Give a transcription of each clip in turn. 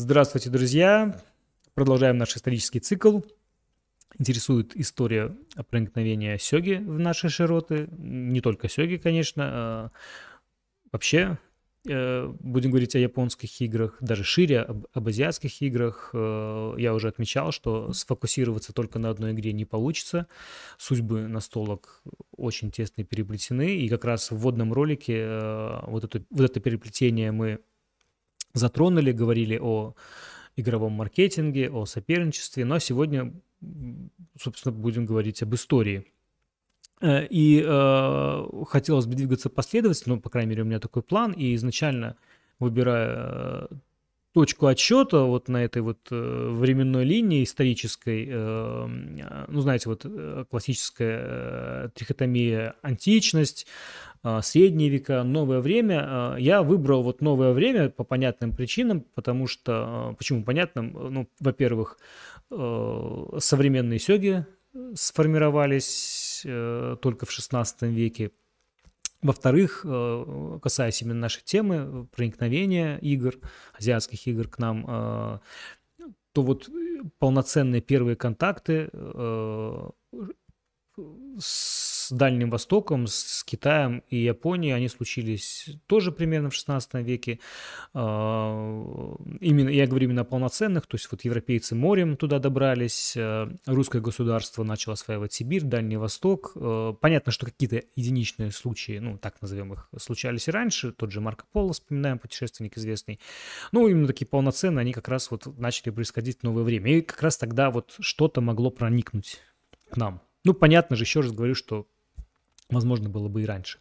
Здравствуйте, друзья! Продолжаем наш исторический цикл. Интересует история проникновения сёги в наши широты. Не только сёги, конечно. А вообще, э, будем говорить о японских играх, даже шире об, об азиатских играх. Э, я уже отмечал, что сфокусироваться только на одной игре не получится. Судьбы настолок очень тесно переплетены. И как раз в вводном ролике э, вот это, вот это переплетение мы затронули, говорили о игровом маркетинге, о соперничестве, но сегодня, собственно, будем говорить об истории. Э, и э, хотелось бы двигаться последовательно, ну, по крайней мере, у меня такой план, и изначально выбирая э, точку отсчета вот на этой вот э, временной линии исторической, ну, знаете, вот классическая трихотомия античность, средние века, новое время. Я выбрал вот новое время по понятным причинам, потому что, почему понятным? Ну, во-первых, современные сёги сформировались только в XVI веке, во-вторых, э, касаясь именно нашей темы, проникновения игр, азиатских игр к нам, э, то вот полноценные первые контакты э, с Дальним Востоком, с Китаем и Японией, они случились тоже примерно в 16 веке. А, именно, я говорю именно о полноценных, то есть вот европейцы морем туда добрались, э, русское государство начало осваивать Сибирь, Дальний Восток. Э, понятно, что какие-то единичные случаи, ну так назовем их, случались и раньше, тот же Марко Поло, вспоминаем, путешественник известный. Ну, именно такие полноценные, они как раз вот начали происходить в новое время. И как раз тогда вот что-то могло проникнуть к нам. Ну, понятно же, еще раз говорю, что Возможно, было бы и раньше.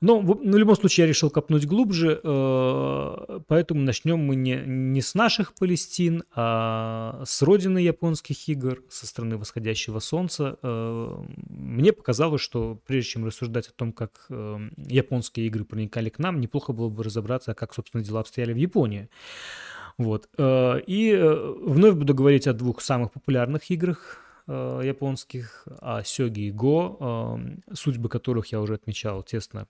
Но в, ну, в любом случае я решил копнуть глубже, э, поэтому начнем мы не, не с наших Палестин, а с родины японских игр, со страны восходящего солнца. Э, мне показалось, что прежде чем рассуждать о том, как э, японские игры проникали к нам, неплохо было бы разобраться, как, собственно, дела обстояли в Японии. Вот. Э, и э, вновь буду говорить о двух самых популярных играх японских, а сёги и го, э, судьбы которых я уже отмечал тесно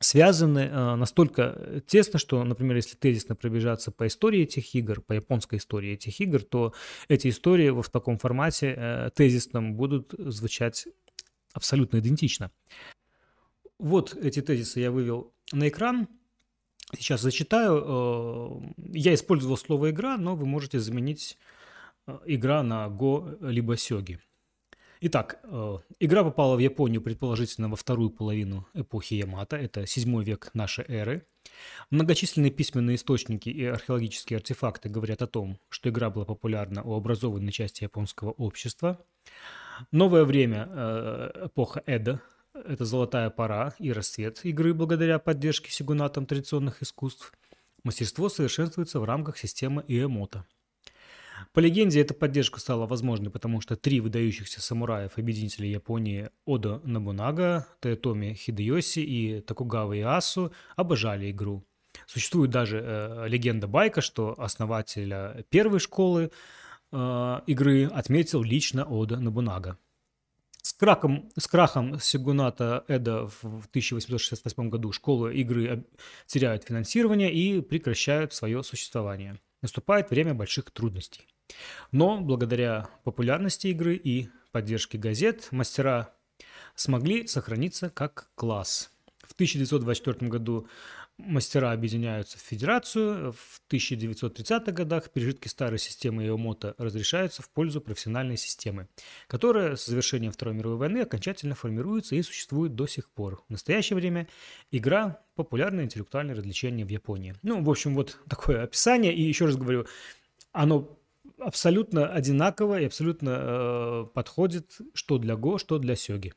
связаны э, настолько тесно, что, например, если тезисно пробежаться по истории этих игр, по японской истории этих игр, то эти истории в таком формате э, тезисном будут звучать абсолютно идентично. Вот эти тезисы я вывел на экран. Сейчас зачитаю. Э, я использовал слово «игра», но вы можете заменить Э, игра на Го либо Сёги. Итак, э, игра попала в Японию предположительно во вторую половину эпохи Ямато, это 7 век нашей эры. Многочисленные письменные источники и археологические артефакты говорят о том, что игра была популярна у образованной части японского общества. Новое время, э, эпоха Эда, это золотая пора и расцвет игры благодаря поддержке сигунатом традиционных искусств. Мастерство совершенствуется в рамках системы Иэмота – по легенде, эта поддержка стала возможной, потому что три выдающихся самураев-объединителя Японии Одо Набунага, Тоетоми Хидеоси и Токугава Иасу обожали игру. Существует даже э, легенда-байка, что основателя первой школы э, игры отметил лично Ода Набунага. С, краком, с крахом Сигуната Эда в 1868 году школы игры теряют финансирование и прекращают свое существование наступает время больших трудностей. Но благодаря популярности игры и поддержке газет мастера смогли сохраниться как класс. В 1924 году Мастера объединяются в федерацию. В 1930-х годах пережитки старой системы Иомота разрешаются в пользу профессиональной системы, которая с завершением Второй мировой войны окончательно формируется и существует до сих пор. В настоящее время игра – популярное интеллектуальное развлечение в Японии. Ну, в общем, вот такое описание. И еще раз говорю, оно абсолютно одинаково и абсолютно э, подходит что для Го, что для Сёги.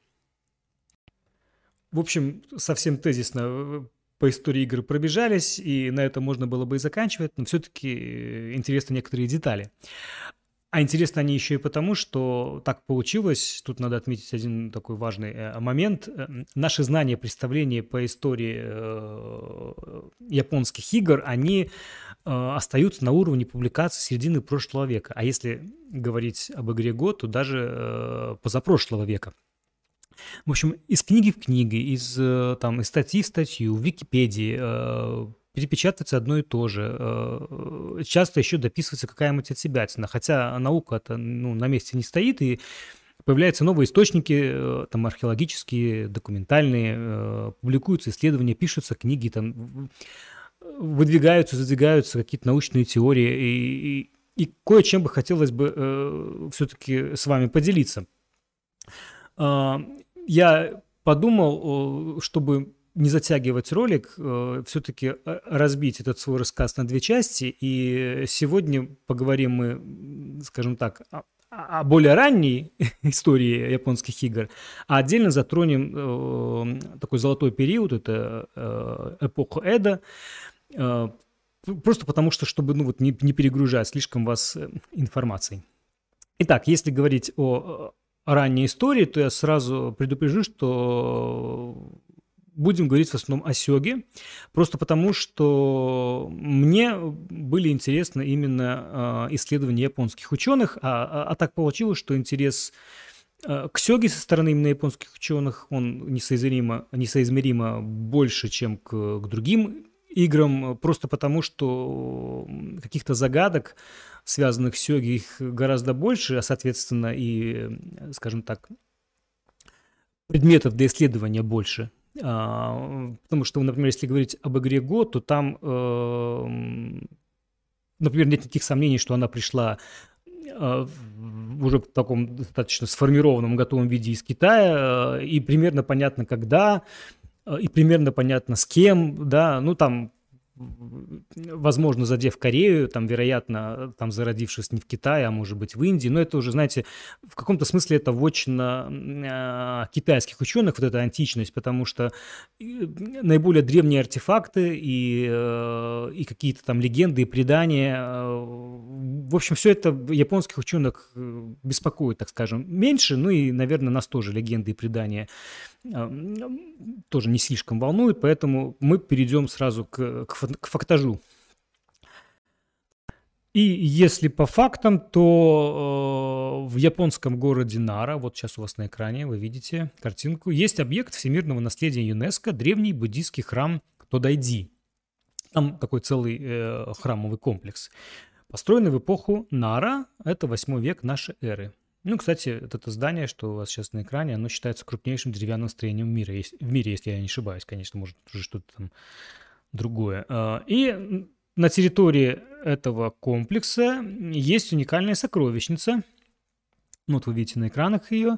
В общем, совсем тезисно э, по истории игры пробежались, и на этом можно было бы и заканчивать, но все-таки э, интересны некоторые детали. А интересно они еще и потому, что так получилось, тут надо отметить один такой важный э, момент. Э, наши знания, представления по истории японских игр, они остаются на уровне публикаций середины прошлого века. А если говорить об игре год, то даже позапрошлого века. В общем, из книги в книги, из, э, там, из статьи в статью, в Википедии, э, перепечатывается одно и то же. Э, часто еще дописывается какая-нибудь отсебятина, хотя наука-то ну, на месте не стоит, и появляются новые источники, э, там археологические, документальные, э, публикуются исследования, пишутся книги, там выдвигаются, задвигаются какие-то научные теории, и, и, и кое-чем бы хотелось бы э, все-таки с вами поделиться. Э, я подумал, чтобы не затягивать ролик, э, все-таки э, разбить этот свой рассказ на две части. И сегодня поговорим мы, скажем так, о, о более ранней истории японских игр, а отдельно затронем э, такой золотой период, это эпоху Эда, просто потому что, чтобы ну, вот не, не перегружать слишком вас информацией. Итак, если говорить о ранней истории, то я сразу предупрежу, что будем говорить в основном о Сёге, просто потому что мне были интересны именно э, исследования японских ученых, а, а, а так получилось, что интерес э, к Сёге со стороны именно японских ученых, он несоизмеримо, несоизмеримо больше, чем к, к другим играм, просто потому что каких-то загадок, связанных с Сёги, их гораздо больше, а соответственно и, скажем так, предметов для исследования больше – а, потому что, например, если говорить об игре Go, то там, эм, например, нет никаких сомнений, что она пришла э, уже в таком достаточно сформированном, готовом виде из Китая, э, и примерно понятно, когда, э, и примерно понятно, с кем, да, ну там возможно, задев Корею, там, вероятно, там зародившись не в Китае, а может быть в Индии, но это уже, знаете, в каком-то смысле это вотчина э, китайских ученых, вот эта античность, потому что наиболее древние артефакты и, э, и какие-то там легенды и предания, э, в общем, все это японских ученых беспокоит, так скажем, меньше, ну и, наверное, нас тоже легенды и предания тоже не слишком волнует, поэтому мы перейдем сразу к, к, к фактажу. И если по фактам, то э, в японском городе Нара, вот сейчас у вас на экране вы видите картинку, есть объект всемирного наследия ЮНЕСКо, древний буддийский храм Тодайди. Там такой целый э, храмовый комплекс. Построенный в эпоху Нара, это 8 век нашей эры. Ну, кстати, это здание, что у вас сейчас на экране, оно считается крупнейшим деревянным строением мира, в мире, если я не ошибаюсь, конечно, может, уже что-то там другое. А, и на территории этого комплекса есть уникальная сокровищница. Ну, вот вы видите на экранах ее.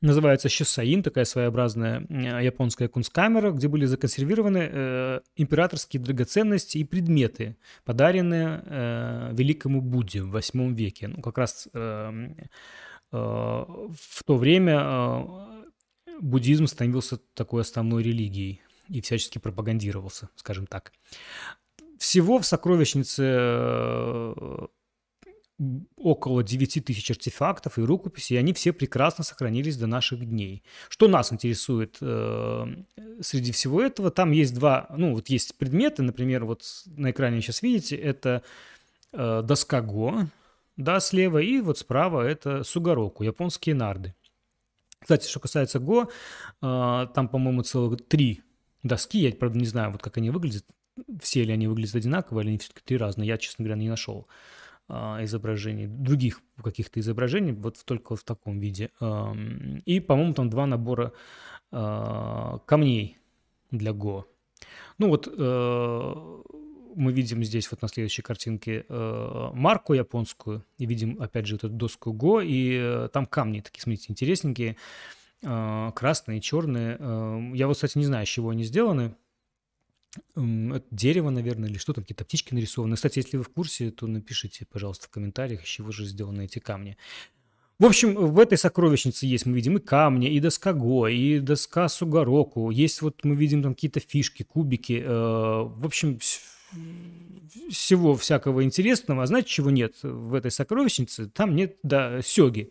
Называется Щусаин, такая своеобразная японская кунсткамера, где были законсервированы э, императорские драгоценности и предметы, подаренные э, великому Будде в восьмом веке. Ну, как раз э, э, в то время э, буддизм становился такой основной религией и всячески пропагандировался, скажем так. Всего в сокровищнице э, около 9 тысяч артефактов и рукописей, и они все прекрасно сохранились до наших дней. Что нас интересует э, среди всего этого? Там есть два, ну вот есть предметы, например, вот на экране сейчас видите, это э, доска Го, да, слева, и вот справа это сугароку, японские нарды. Кстати, что касается Го, э, там, по-моему, целых три доски, я, правда, не знаю, вот как они выглядят, все ли они выглядят одинаково, или они все-таки три разные, я, честно говоря, не нашел. А, изображений, других каких-то изображений, вот только в таком виде. И, по-моему, там два набора а, камней для Го. Ну вот э, мы видим здесь вот на следующей картинке э, марку японскую, и видим опять же эту доску Го, и э, там камни такие, смотрите, интересненькие, красные, черные. Я вот, кстати, не знаю, из чего они сделаны, дерево, наверное, или что там, какие-то птички нарисованы. Кстати, если вы в курсе, то напишите, пожалуйста, в комментариях, из чего же сделаны эти камни. В общем, в этой сокровищнице есть, мы видим и камни, и доска Го, и доска Сугароку. Есть вот, мы видим там какие-то фишки, кубики. Э, в общем, всего всякого интересного. А знаете, чего нет в этой сокровищнице? Там нет, да, сёги.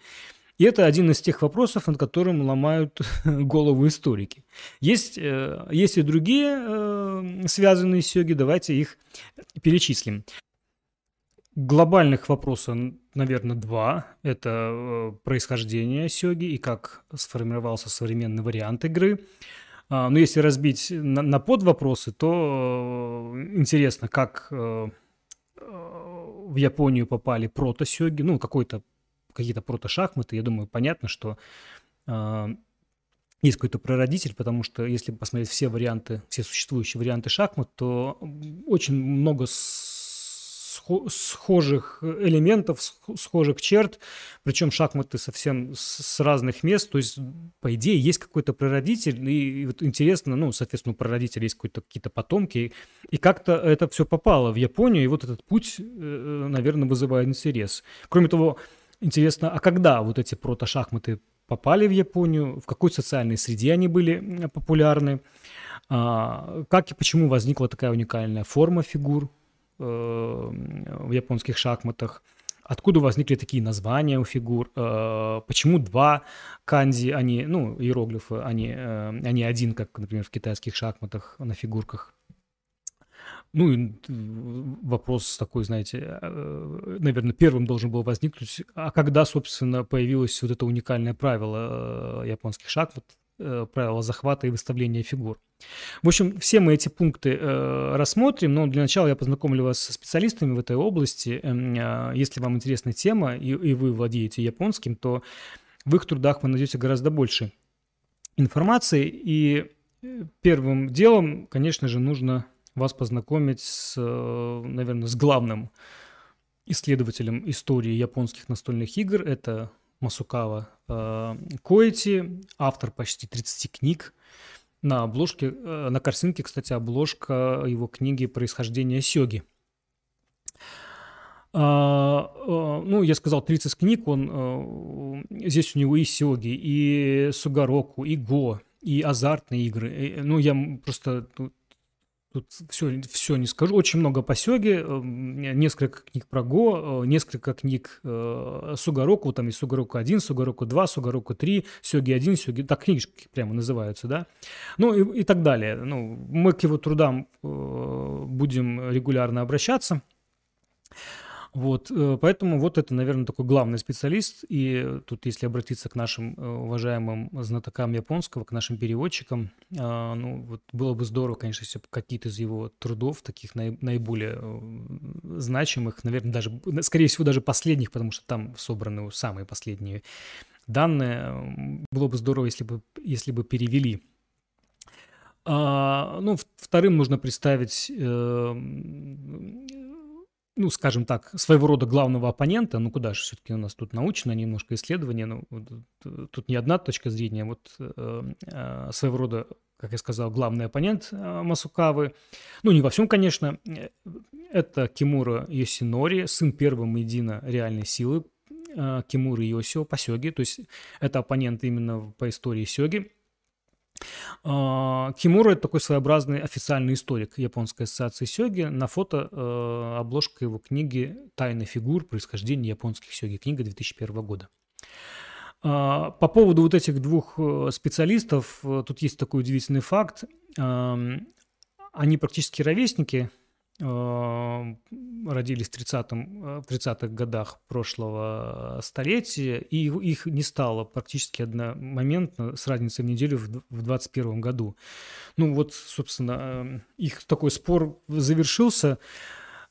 И это один из тех вопросов, над которым ломают голову историки. Есть, э, есть и другие э, связанные с сёги, давайте их перечислим. Глобальных вопросов, наверное, два. Это э, происхождение сёги и как сформировался современный вариант игры. А, но если разбить на, на подвопросы, то интересно, как в Японию попали прото-сёги, ну, какой-то, какие-то прото-шахматы. Я думаю, понятно, что а, есть какой-то прародитель, потому что если посмотреть все варианты, все существующие варианты шахмат, то очень много схожих элементов, схожих черт, причем шахматы совсем с разных мест, то есть, по идее, есть какой-то прародитель, и вот интересно, ну, соответственно, у прародителя есть какие-то потомки, и как-то это все попало в Японию, и вот этот путь, э, э, наверное, вызывает интерес. Кроме того, интересно, а когда вот эти прото-шахматы попали в Японию, в какой социальной среде они были популярны, а, как и почему возникла такая уникальная форма фигур э, в японских шахматах, откуда возникли такие названия у фигур, э, почему два канзи, а не, ну, иероглифы, а не, э, а один, как, например, в китайских шахматах на фигурках. Ну, и вопрос такой, знаете, э, наверное, первым должен был возникнуть, а когда, собственно, появилось вот это уникальное правило э, японских шахмат, э, правило захвата и выставления фигур. В общем, все мы эти пункты э, рассмотрим, но для начала я познакомлю вас со специалистами в этой области. Э, если вам интересна тема и, и вы владеете японским, то в их трудах вы найдете гораздо больше информации. И первым делом, конечно же, нужно вас познакомить с, э, наверное, с главным исследователем истории японских настольных игр. Это Масукава э, Коэти, автор почти 30 книг. На обложке, э, на картинке, кстати, обложка его книги «Происхождение сёги». А, ну, я сказал 30 книг, он, здесь у него и сёги, и сугароку, и го, и азартные игры. Ну, я просто Тут все, все не скажу. Очень много по сёге, несколько книг про Го, э, несколько книг э, Сугароку, там есть Сугароку 1, Сугароку 2, Сугароку 3, Сёги 1, Сёги... Так книжки прямо называются, да? Ну и, и так далее. Ну, мы к его трудам э, будем регулярно обращаться. Вот, э, поэтому вот это, наверное, такой главный специалист. И тут, если обратиться к нашим э, уважаемым знатокам японского, к нашим переводчикам, а, ну, вот было бы здорово, конечно, если бы какие-то из его трудов, таких наиболее э, значимых, наверное, даже, скорее всего, даже последних, потому что там собраны самые последние данные, было бы здорово, если бы, если бы перевели а, ну, вторым нужно представить ну, скажем так, своего рода главного оппонента, ну куда же, все-таки у нас тут научное немножко исследование, ну, тут не одна точка зрения, вот э, э, своего рода, как я сказал, главный оппонент э, Масукавы, ну не во всем, конечно, это Кимура Йосинори, сын первого Медина реальной силы, э, Кимуры Йосио по сёге, то есть это оппонент именно по истории сёги, Кимура – это такой своеобразный официальный историк Японской ассоциации сёги. На фото э, обложка его книги «Тайны фигур. Происхождение японских сёги». Книга 2001 года. А, по поводу вот этих двух э, специалистов, э, тут есть такой удивительный факт. Они практически ровесники, родились в 30 в 30-х годах прошлого столетия, и их не стало практически одномоментно с разницей в неделю в 21 году. Ну вот, собственно, э, их такой спор завершился,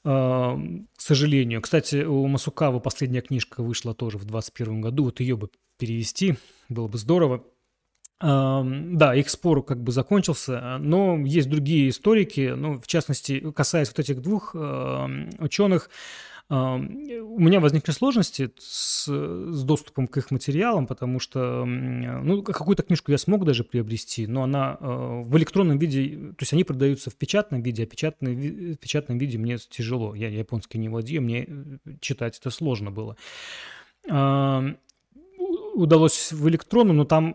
э, к сожалению. Кстати, у Масукава последняя книжка вышла тоже в 21 году, вот ее бы перевести было бы здорово. Да, их спор как бы закончился, но есть другие историки, ну, в частности, касаясь вот этих двух ученых, у меня возникли сложности с, с доступом к их материалам, потому что, ну, какую-то книжку я смог даже приобрести, но она э, в электронном виде, то есть они продаются в печатном виде, а печатный, в печатном виде мне тяжело. Я японский не владею, мне э, читать это сложно было удалось в электронном, но там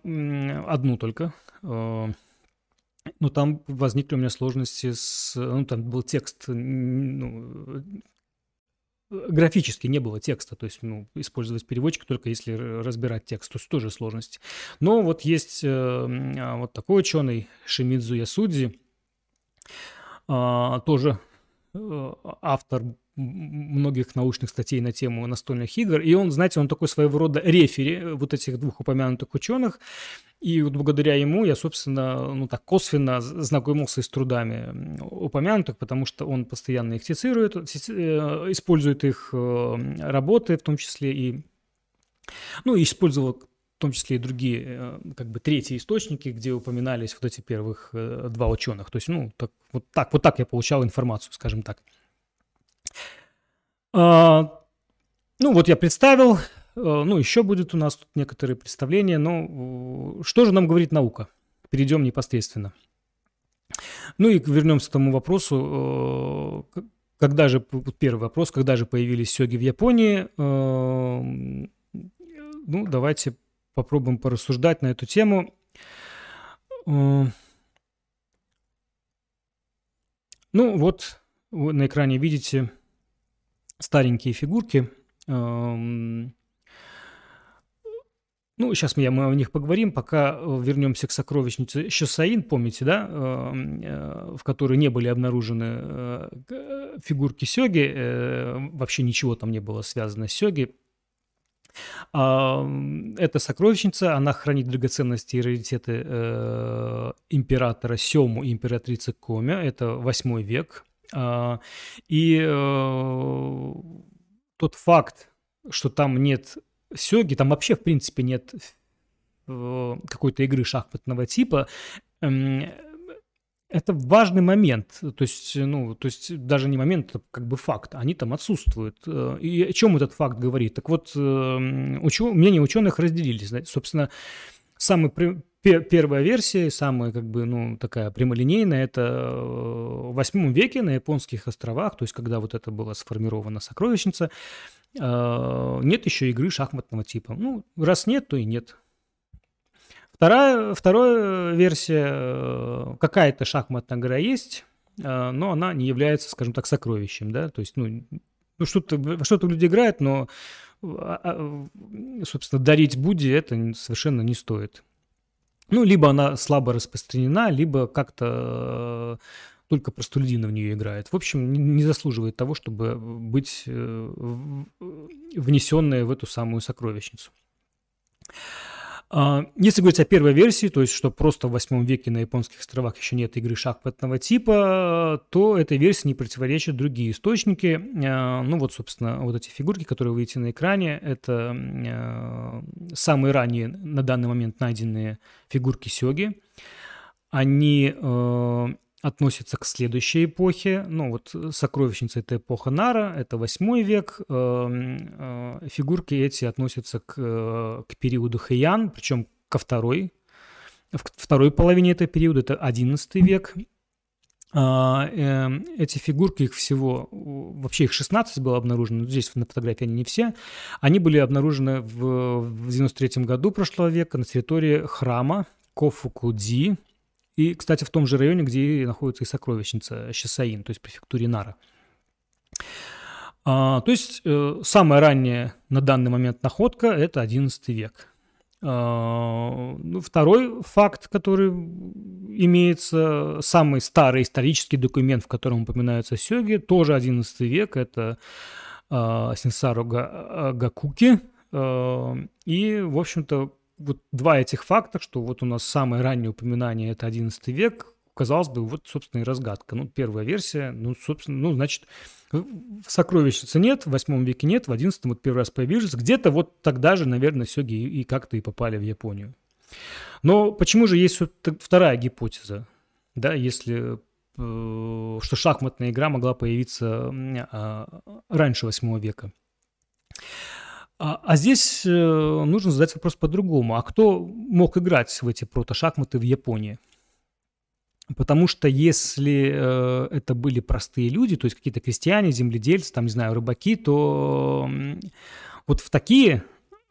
одну только. Э, но там возникли у меня сложности с... Ну, там был текст, ну, графически не было текста, то есть ну, использовать переводчик только если разбирать текст, то есть тоже сложности. Но вот есть э, вот такой ученый Шимидзу Ясудзи, э, тоже автор многих научных статей на тему настольных игр, и он, знаете, он такой своего рода рефери вот этих двух упомянутых ученых, и вот благодаря ему я, собственно, ну так косвенно знакомился с трудами упомянутых, потому что он постоянно их цитирует, э, использует их э, работы, в том числе и, ну, и использовал в том числе и другие, э, как бы третьи источники, где упоминались вот эти первых два ученых. То есть, ну, так, вот так, вот так я получал информацию, скажем так. А, ну, вот я представил, Э, ну, еще будет у нас тут некоторые представления. Но э, что же нам говорит наука? Перейдем непосредственно. Ну и вернемся к тому вопросу, э, когда же, первый вопрос, когда же появились сёги в Японии? Ну, давайте попробуем порассуждать на эту тему. Ну, вот вы на экране видите старенькие фигурки. Ну, сейчас мы, о них поговорим, пока э, вернемся к сокровищнице Щосаин, помните, да, эм, э, в которой не были обнаружены э, фигурки Сёги, вообще ничего там не было связано с Сёги. Эта сокровищница, она хранит драгоценности и раритеты императора Сёму и императрицы Комя, это 8 век. А, и тот факт, что там нет сёги, там вообще, в принципе, нет э, какой-то игры шахматного типа. Это важный момент, то есть, ну, то есть даже не момент, это как бы факт, они там отсутствуют. Э, и о чем этот факт говорит? Так вот, эм, учё... мнения ученых разделились. Собственно, самый первая версия, самая как бы, ну, такая прямолинейная, это в восьмом веке на японских островах, то есть когда вот это была сформирована сокровищница, а, нет еще игры шахматного типа. Ну, раз нет, то и нет. Вторая, вторая версия, э, какая-то шахматная игра есть, э, но она не является, скажем так, сокровищем, да, то есть, ну, ну что-то, что-то люди играют, но, а, собственно, дарить Будди это совершенно не стоит. Ну, либо она слабо распространена, либо как-то только простолюдины в нее играют. В общем, не заслуживает того, чтобы быть э, внесенной в эту самую сокровищницу. А, если говорить о первой версии, то есть что просто в 8 веке на японских островах еще нет игры шахматного типа, то этой версии не противоречат другие источники. А, ну вот, собственно, вот эти фигурки, которые вы видите на экране, это а, самые ранние на данный момент найденные фигурки сёги. Они относится к следующей эпохе. Ну, вот э, сокровищница – это эпоха Нара, это восьмой век. Эм, э, фигурки эти относятся к, э, к периоду Хэйян, причем ко второй, второй половине этого периода, это одиннадцатый век. А, эм, эти фигурки, их всего, вообще их 16 было обнаружено, здесь на фотографии они не все, они были обнаружены в, в 93 году прошлого века на территории храма Кофукудзи, и, кстати, в том же районе, где находится и сокровищница Щесаин, то есть префектуре Нара. А, то есть э, самая ранняя на данный момент находка – это XI век. А, ну, второй факт, который имеется, самый старый исторический документ, в котором упоминаются сёги, тоже XI век, это а, Синсару Гакуки. А, и, в общем-то, вот два этих факта, что вот у нас самое раннее упоминание – это XI век, казалось бы, вот, собственно, и разгадка. Ну, первая версия, ну, собственно, ну, значит, в сокровищнице нет, в восьмом веке нет, в одиннадцатом вот первый раз появились. Где-то вот тогда же, наверное, сёги и, и как-то и попали в Японию. Но почему же есть вторая гипотеза? Да, если э, что шахматная игра могла появиться э, раньше восьмого века. А, а здесь э, нужно задать вопрос по-другому. А кто мог играть в эти протошахматы в Японии? Потому что если э, это были простые люди, то есть какие-то крестьяне, земледельцы, там, не знаю, рыбаки, то э, вот в такие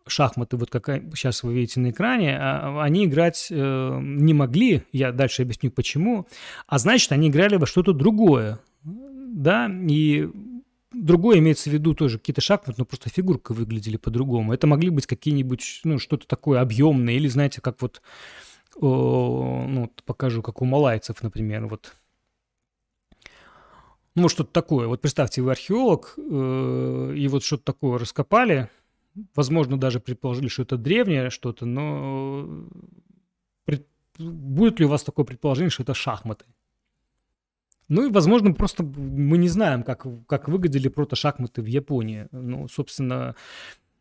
шахматы, вот как сейчас вы видите на экране, а, они играть э, не могли, я дальше объясню почему, а значит, они играли во что-то другое, да, и Другое имеется в виду тоже какие-то шахматы, но просто фигурка выглядели по-другому. Это могли быть какие-нибудь, ну, что-то такое объемное, или, знаете, как вот, о, ну, покажу, как у малайцев, например, вот. ну, что-то такое. Вот представьте, вы археолог, э, и вот что-то такое раскопали, возможно, даже предположили, что это древнее что-то, но пред... будет ли у вас такое предположение, что это шахматы? Ну и, возможно, просто мы не знаем, как, как выглядели прото-шахматы в Японии. Ну, собственно,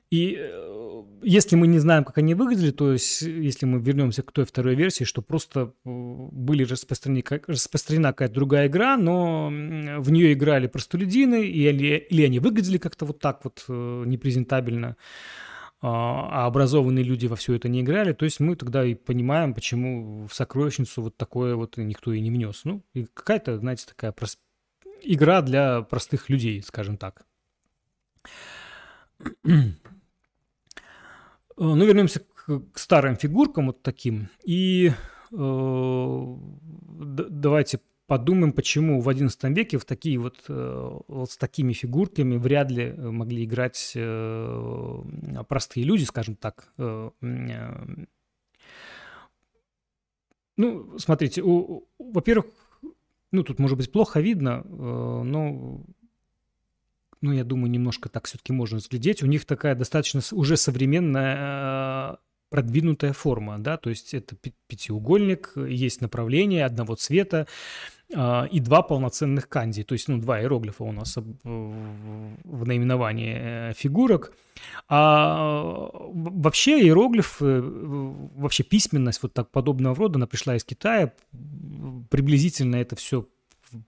и э, если мы не знаем, как они выглядели, то есть если мы вернемся к той второй версии, что просто э, были распространены, распространена какая-то другая игра, но в нее играли простолюдины, или, или они выглядели как-то вот так вот э, непрезентабельно, а, а образованные люди во все это не играли, то есть мы тогда и понимаем, почему в сокровищницу вот такое вот никто и не внес. Ну, и какая-то, знаете, такая прос... игра для простых людей, скажем так. Э, ну, вернемся к, к старым фигуркам вот таким. И э, давайте подумаем, почему в XI веке в такие вот, э, вот с такими фигурками вряд ли могли играть э, простые люди, скажем так. Э, э, ну, смотрите, во-первых, ну, тут, может быть, плохо видно, э, но ну, я думаю, немножко так все-таки можно взглядеть. У них такая достаточно уже современная э, продвинутая форма, да, то есть это пятиугольник, есть направление одного цвета э, и два полноценных канди, то есть, ну, два иероглифа у нас в наименовании э, фигурок. А вообще иероглиф, вообще письменность вот так подобного рода, она пришла из Китая, приблизительно это все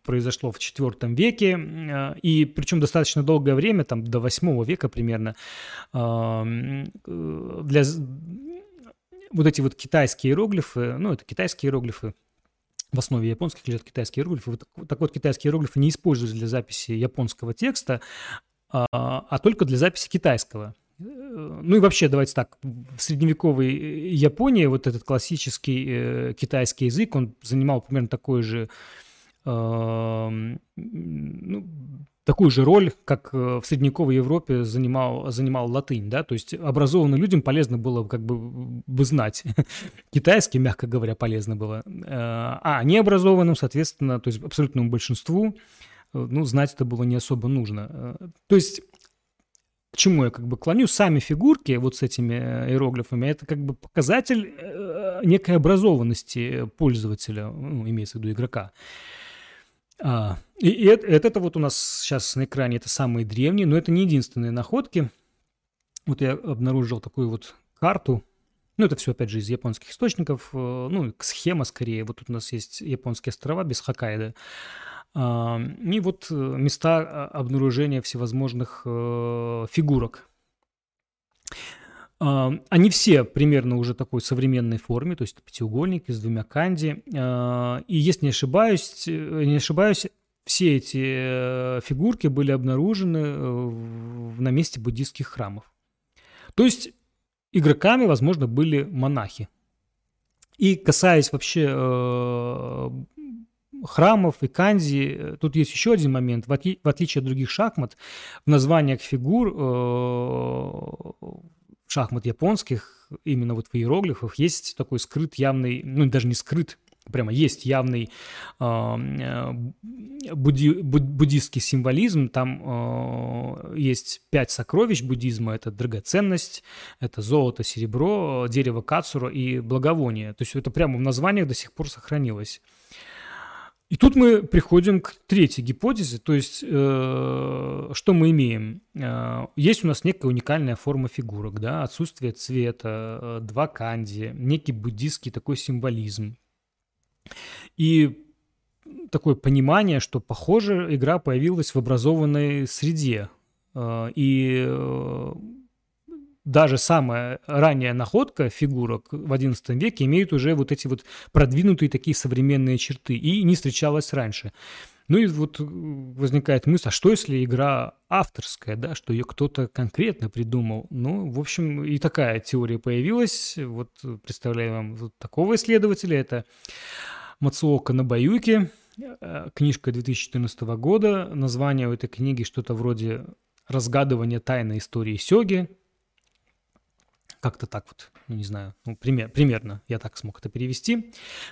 произошло в IV веке, э, и причем достаточно долгое время, там до VIII века примерно, э, для вот эти вот китайские иероглифы, ну, это китайские иероглифы, в основе японских лежат китайские иероглифы. Вот, так вот, китайские иероглифы не используются для записи японского текста, а, а только для записи китайского. Э, ну и вообще, давайте так, в средневековой Японии вот этот классический э, китайский язык, он занимал примерно такой же ну, такую же роль, как э, в средневековой Европе занимал, занимал латынь, да, то есть образованным людям полезно было как бы, бы знать китайский, мягко говоря, полезно было, э, а необразованным, соответственно, то есть абсолютному большинству, э, ну, знать это было не особо нужно. То есть к чему я как бы клоню, сами фигурки вот с этими иероглифами, это как бы показатель некой образованности пользователя, ну, имеется в виду игрока. А, и, и это, это вот у нас сейчас на экране, это самые древние, но это не единственные находки. Вот я обнаружил такую вот карту, ну, это все, опять же, из японских источников, э, ну, схема скорее. Вот тут у нас есть японские острова без Хоккайдо. А, и вот э, места а, обнаружения всевозможных э, фигурок. Они все примерно уже такой современной форме, то есть пятиугольники с двумя канди. А, и если не ошибаюсь, э, не ошибаюсь, все эти э, фигурки были обнаружены э, на месте буддийских храмов. То есть игроками, возможно, были монахи. И касаясь вообще храмов и канзи, тут есть еще один момент. В, отличие от других шахмат, в названиях фигур шахмат японских, именно вот в иероглифах, есть такой скрыт явный, ну даже не скрыт, прямо есть явный э, будди, буддийский символизм. Там э, есть пять сокровищ буддизма. Это драгоценность, это золото, серебро, дерево кацура и благовоние. То есть это прямо в названиях до сих пор сохранилось. И тут мы приходим к третьей гипотезе, то есть э, что мы имеем? Э, есть у нас некая уникальная форма фигурок, да, отсутствие цвета, э, два канди, некий буддийский такой символизм. И такое понимание, что, похоже, игра появилась в образованной среде. Э, и э, даже самая ранняя находка фигурок в XI веке имеет уже вот эти вот продвинутые такие современные черты и не встречалась раньше. Ну и вот возникает мысль, а что если игра авторская, да, что ее кто-то конкретно придумал? Ну, в общем, и такая теория появилась. Вот представляю вам вот такого исследователя. Это Мацуока Набаюки, э, книжка 2014 года. Название у этой книги что-то вроде «Разгадывание тайной истории Сёги», Как-то так вот, ну, не знаю, ну, пример, примерно я так смог это перевести.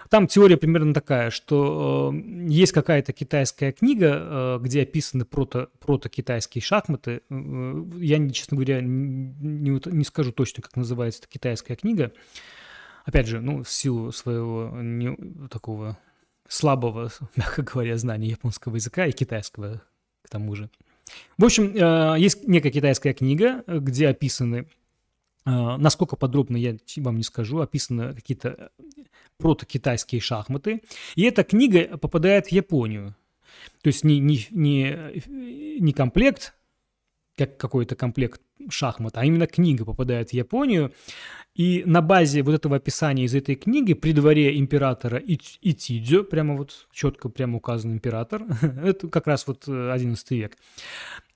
Там теория примерно такая, что э, есть какая-то китайская книга, э, где описаны прото, прото-китайские шахматы. Э, я, честно говоря, не, не скажу точно, как называется эта китайская книга. Опять же, ну, в силу своего не, такого слабого, мягко говоря, знания японского языка и китайского к тому же. В общем, э, есть некая китайская книга, где описаны насколько подробно я вам не скажу, описаны какие-то протокитайские шахматы. И эта книга попадает в Японию. То есть не, не, не, не комплект, как какой-то комплект шахмат, а именно книга попадает в Японию. И на базе вот этого описания из этой книги при дворе императора Итидзё, прямо вот четко прямо указан император, это как раз вот 11 век,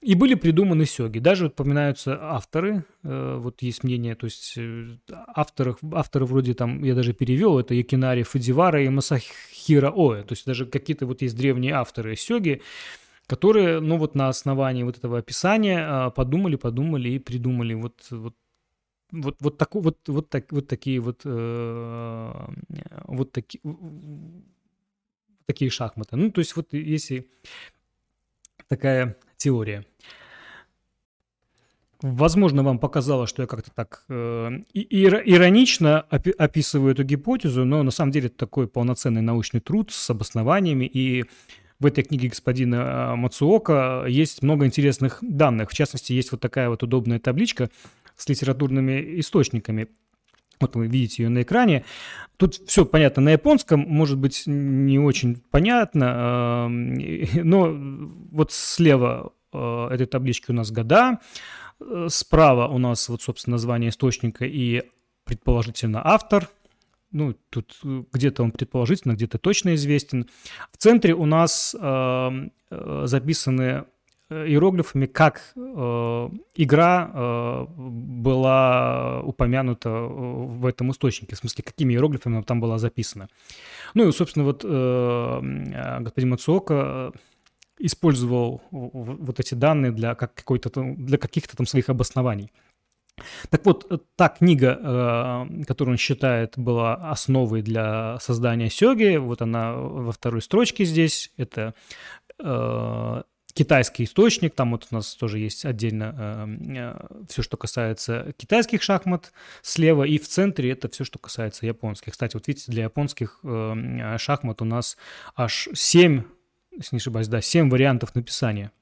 и были придуманы сёги. Даже упоминаются авторы, э, вот есть мнение, то есть э, авторы, авторы вроде там, я даже перевел, это Якинари Фудзивара и Масахира Оэ, то есть даже какие-то вот есть древние авторы сёги, которые, ну вот на основании вот этого описания а, подумали, подумали и придумали вот, вот вот, вот, так, вот, вот, так, вот такие вот, э, вот таки, такие шахматы. Ну, то есть вот если такая теория. Возможно, вам показалось, что я как-то так э, иронично описываю эту гипотезу, но на самом деле это такой полноценный научный труд с обоснованиями, и в этой книге господина э, Мацуока есть много интересных данных. В частности, есть вот такая вот удобная табличка с литературными источниками. Вот вы видите ее на экране. Тут все понятно на японском, может быть, не очень понятно, э, но вот слева э, этой таблички у нас года, справа у нас вот, собственно, название источника и предположительно автор – ну, тут э, где-то он предположительно, где-то точно известен. В центре у нас э, э записаны э, иероглифами, как э, игра э, была упомянута в этом источнике, в смысле, какими иероглифами там была записана. Ну и, собственно, вот э, господин Мацуока использовал вот эти данные для, как какой-то, для каких-то там своих обоснований. Так вот, э, та книга, э, которую он считает была основой для создания Сёги, вот она во второй строчке здесь, это э, китайский источник, там вот у нас тоже есть отдельно все, что касается китайских шахмат слева, и в центре это все, что касается японских. Кстати, вот видите, для японских шахмат у нас аж 7, если не ошибаюсь, да, 7 вариантов написания.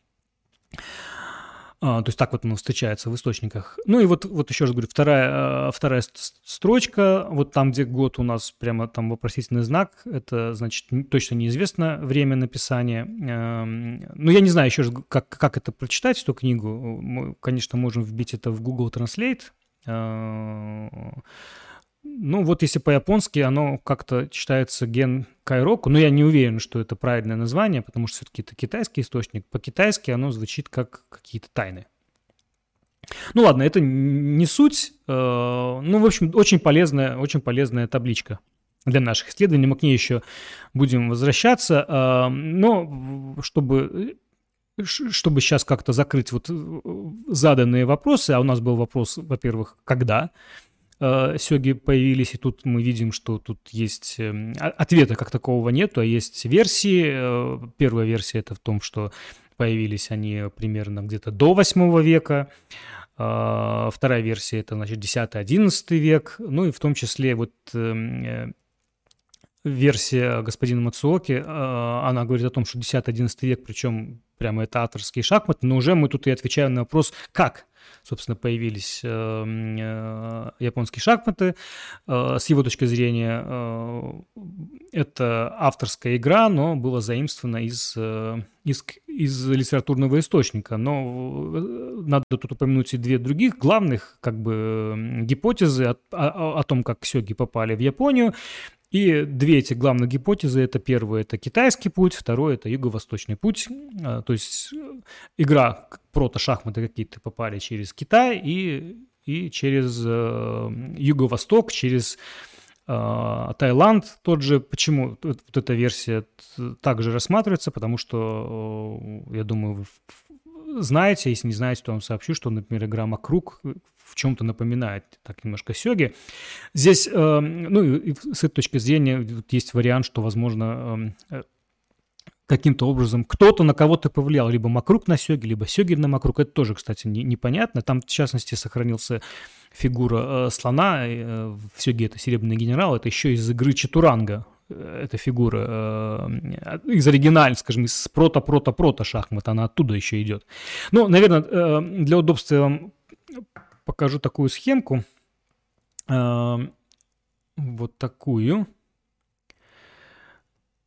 А, то есть так вот оно встречается в источниках. Ну и вот, вот еще раз говорю, вторая, э, вторая строчка, вот там, где год у нас прямо там вопросительный знак, это значит точно неизвестно время написания. Эм, ну, я не знаю еще раз, как, как это прочитать, эту книгу. Мы, конечно, можем вбить это в Google Translate. Э, ну, вот если по-японски оно как-то читается ген кайроку, но я не уверен, что это правильное название, потому что все-таки это китайский источник. По-китайски оно звучит как какие-то тайны. Ну ладно, это не суть. Э, ну, в общем, очень полезная, очень полезная табличка для наших исследований. Мы к ней еще будем возвращаться. Э, но чтобы чтобы сейчас как-то закрыть вот э, заданные вопросы, а у нас был вопрос, во-первых, когда э, сёги появились, и тут мы видим, что тут есть э, ответа как такового нету, а есть версии. Э, первая версия это в том, что появились они примерно где-то до 8 века. Э, вторая версия это, значит, 10-11 век. Ну и в том числе вот эм, э, версия господина Мацуоки, э, она говорит о том, что 10-11 век, причем прямо это авторские шахматы, но уже мы тут и отвечаем на вопрос, как собственно, появились э, э, японские шахматы. Э, с его точки зрения, это авторская игра, но была заимствована из, из, из литературного источника. Но надо тут упомянуть и две других главных как бы гипотезы о, о, о том, как сёги попали в Японию. И две эти главных гипотезы, это первое, это китайский путь, второе, это юго-восточный путь. А, то есть э, игра, прото-шахматы какие-то попали через Китай и, и через э, юго-восток, через э, Таиланд тот же. Почему вот эта версия также рассматривается? Потому что, я думаю, знаете, если не знаете, то вам сообщу, что, например, игра Макрук в чем-то напоминает так немножко Сёги. Здесь, э, ну, и с этой точки зрения есть вариант, что, возможно, э, каким-то образом кто-то на кого-то повлиял, либо Макрук на Сёги, либо Сёги на Макрук. Это тоже, кстати, не, непонятно. Там, в частности, сохранился фигура э, слона. Э, в Сёге это Серебряный генерал. Это еще из игры Чатуранга эта фигура э, из оригинальной, скажем, из прото-прото-прото шахмат, она оттуда еще идет. Ну, наверное, э, для удобства покажу такую схемку. Э, вот такую.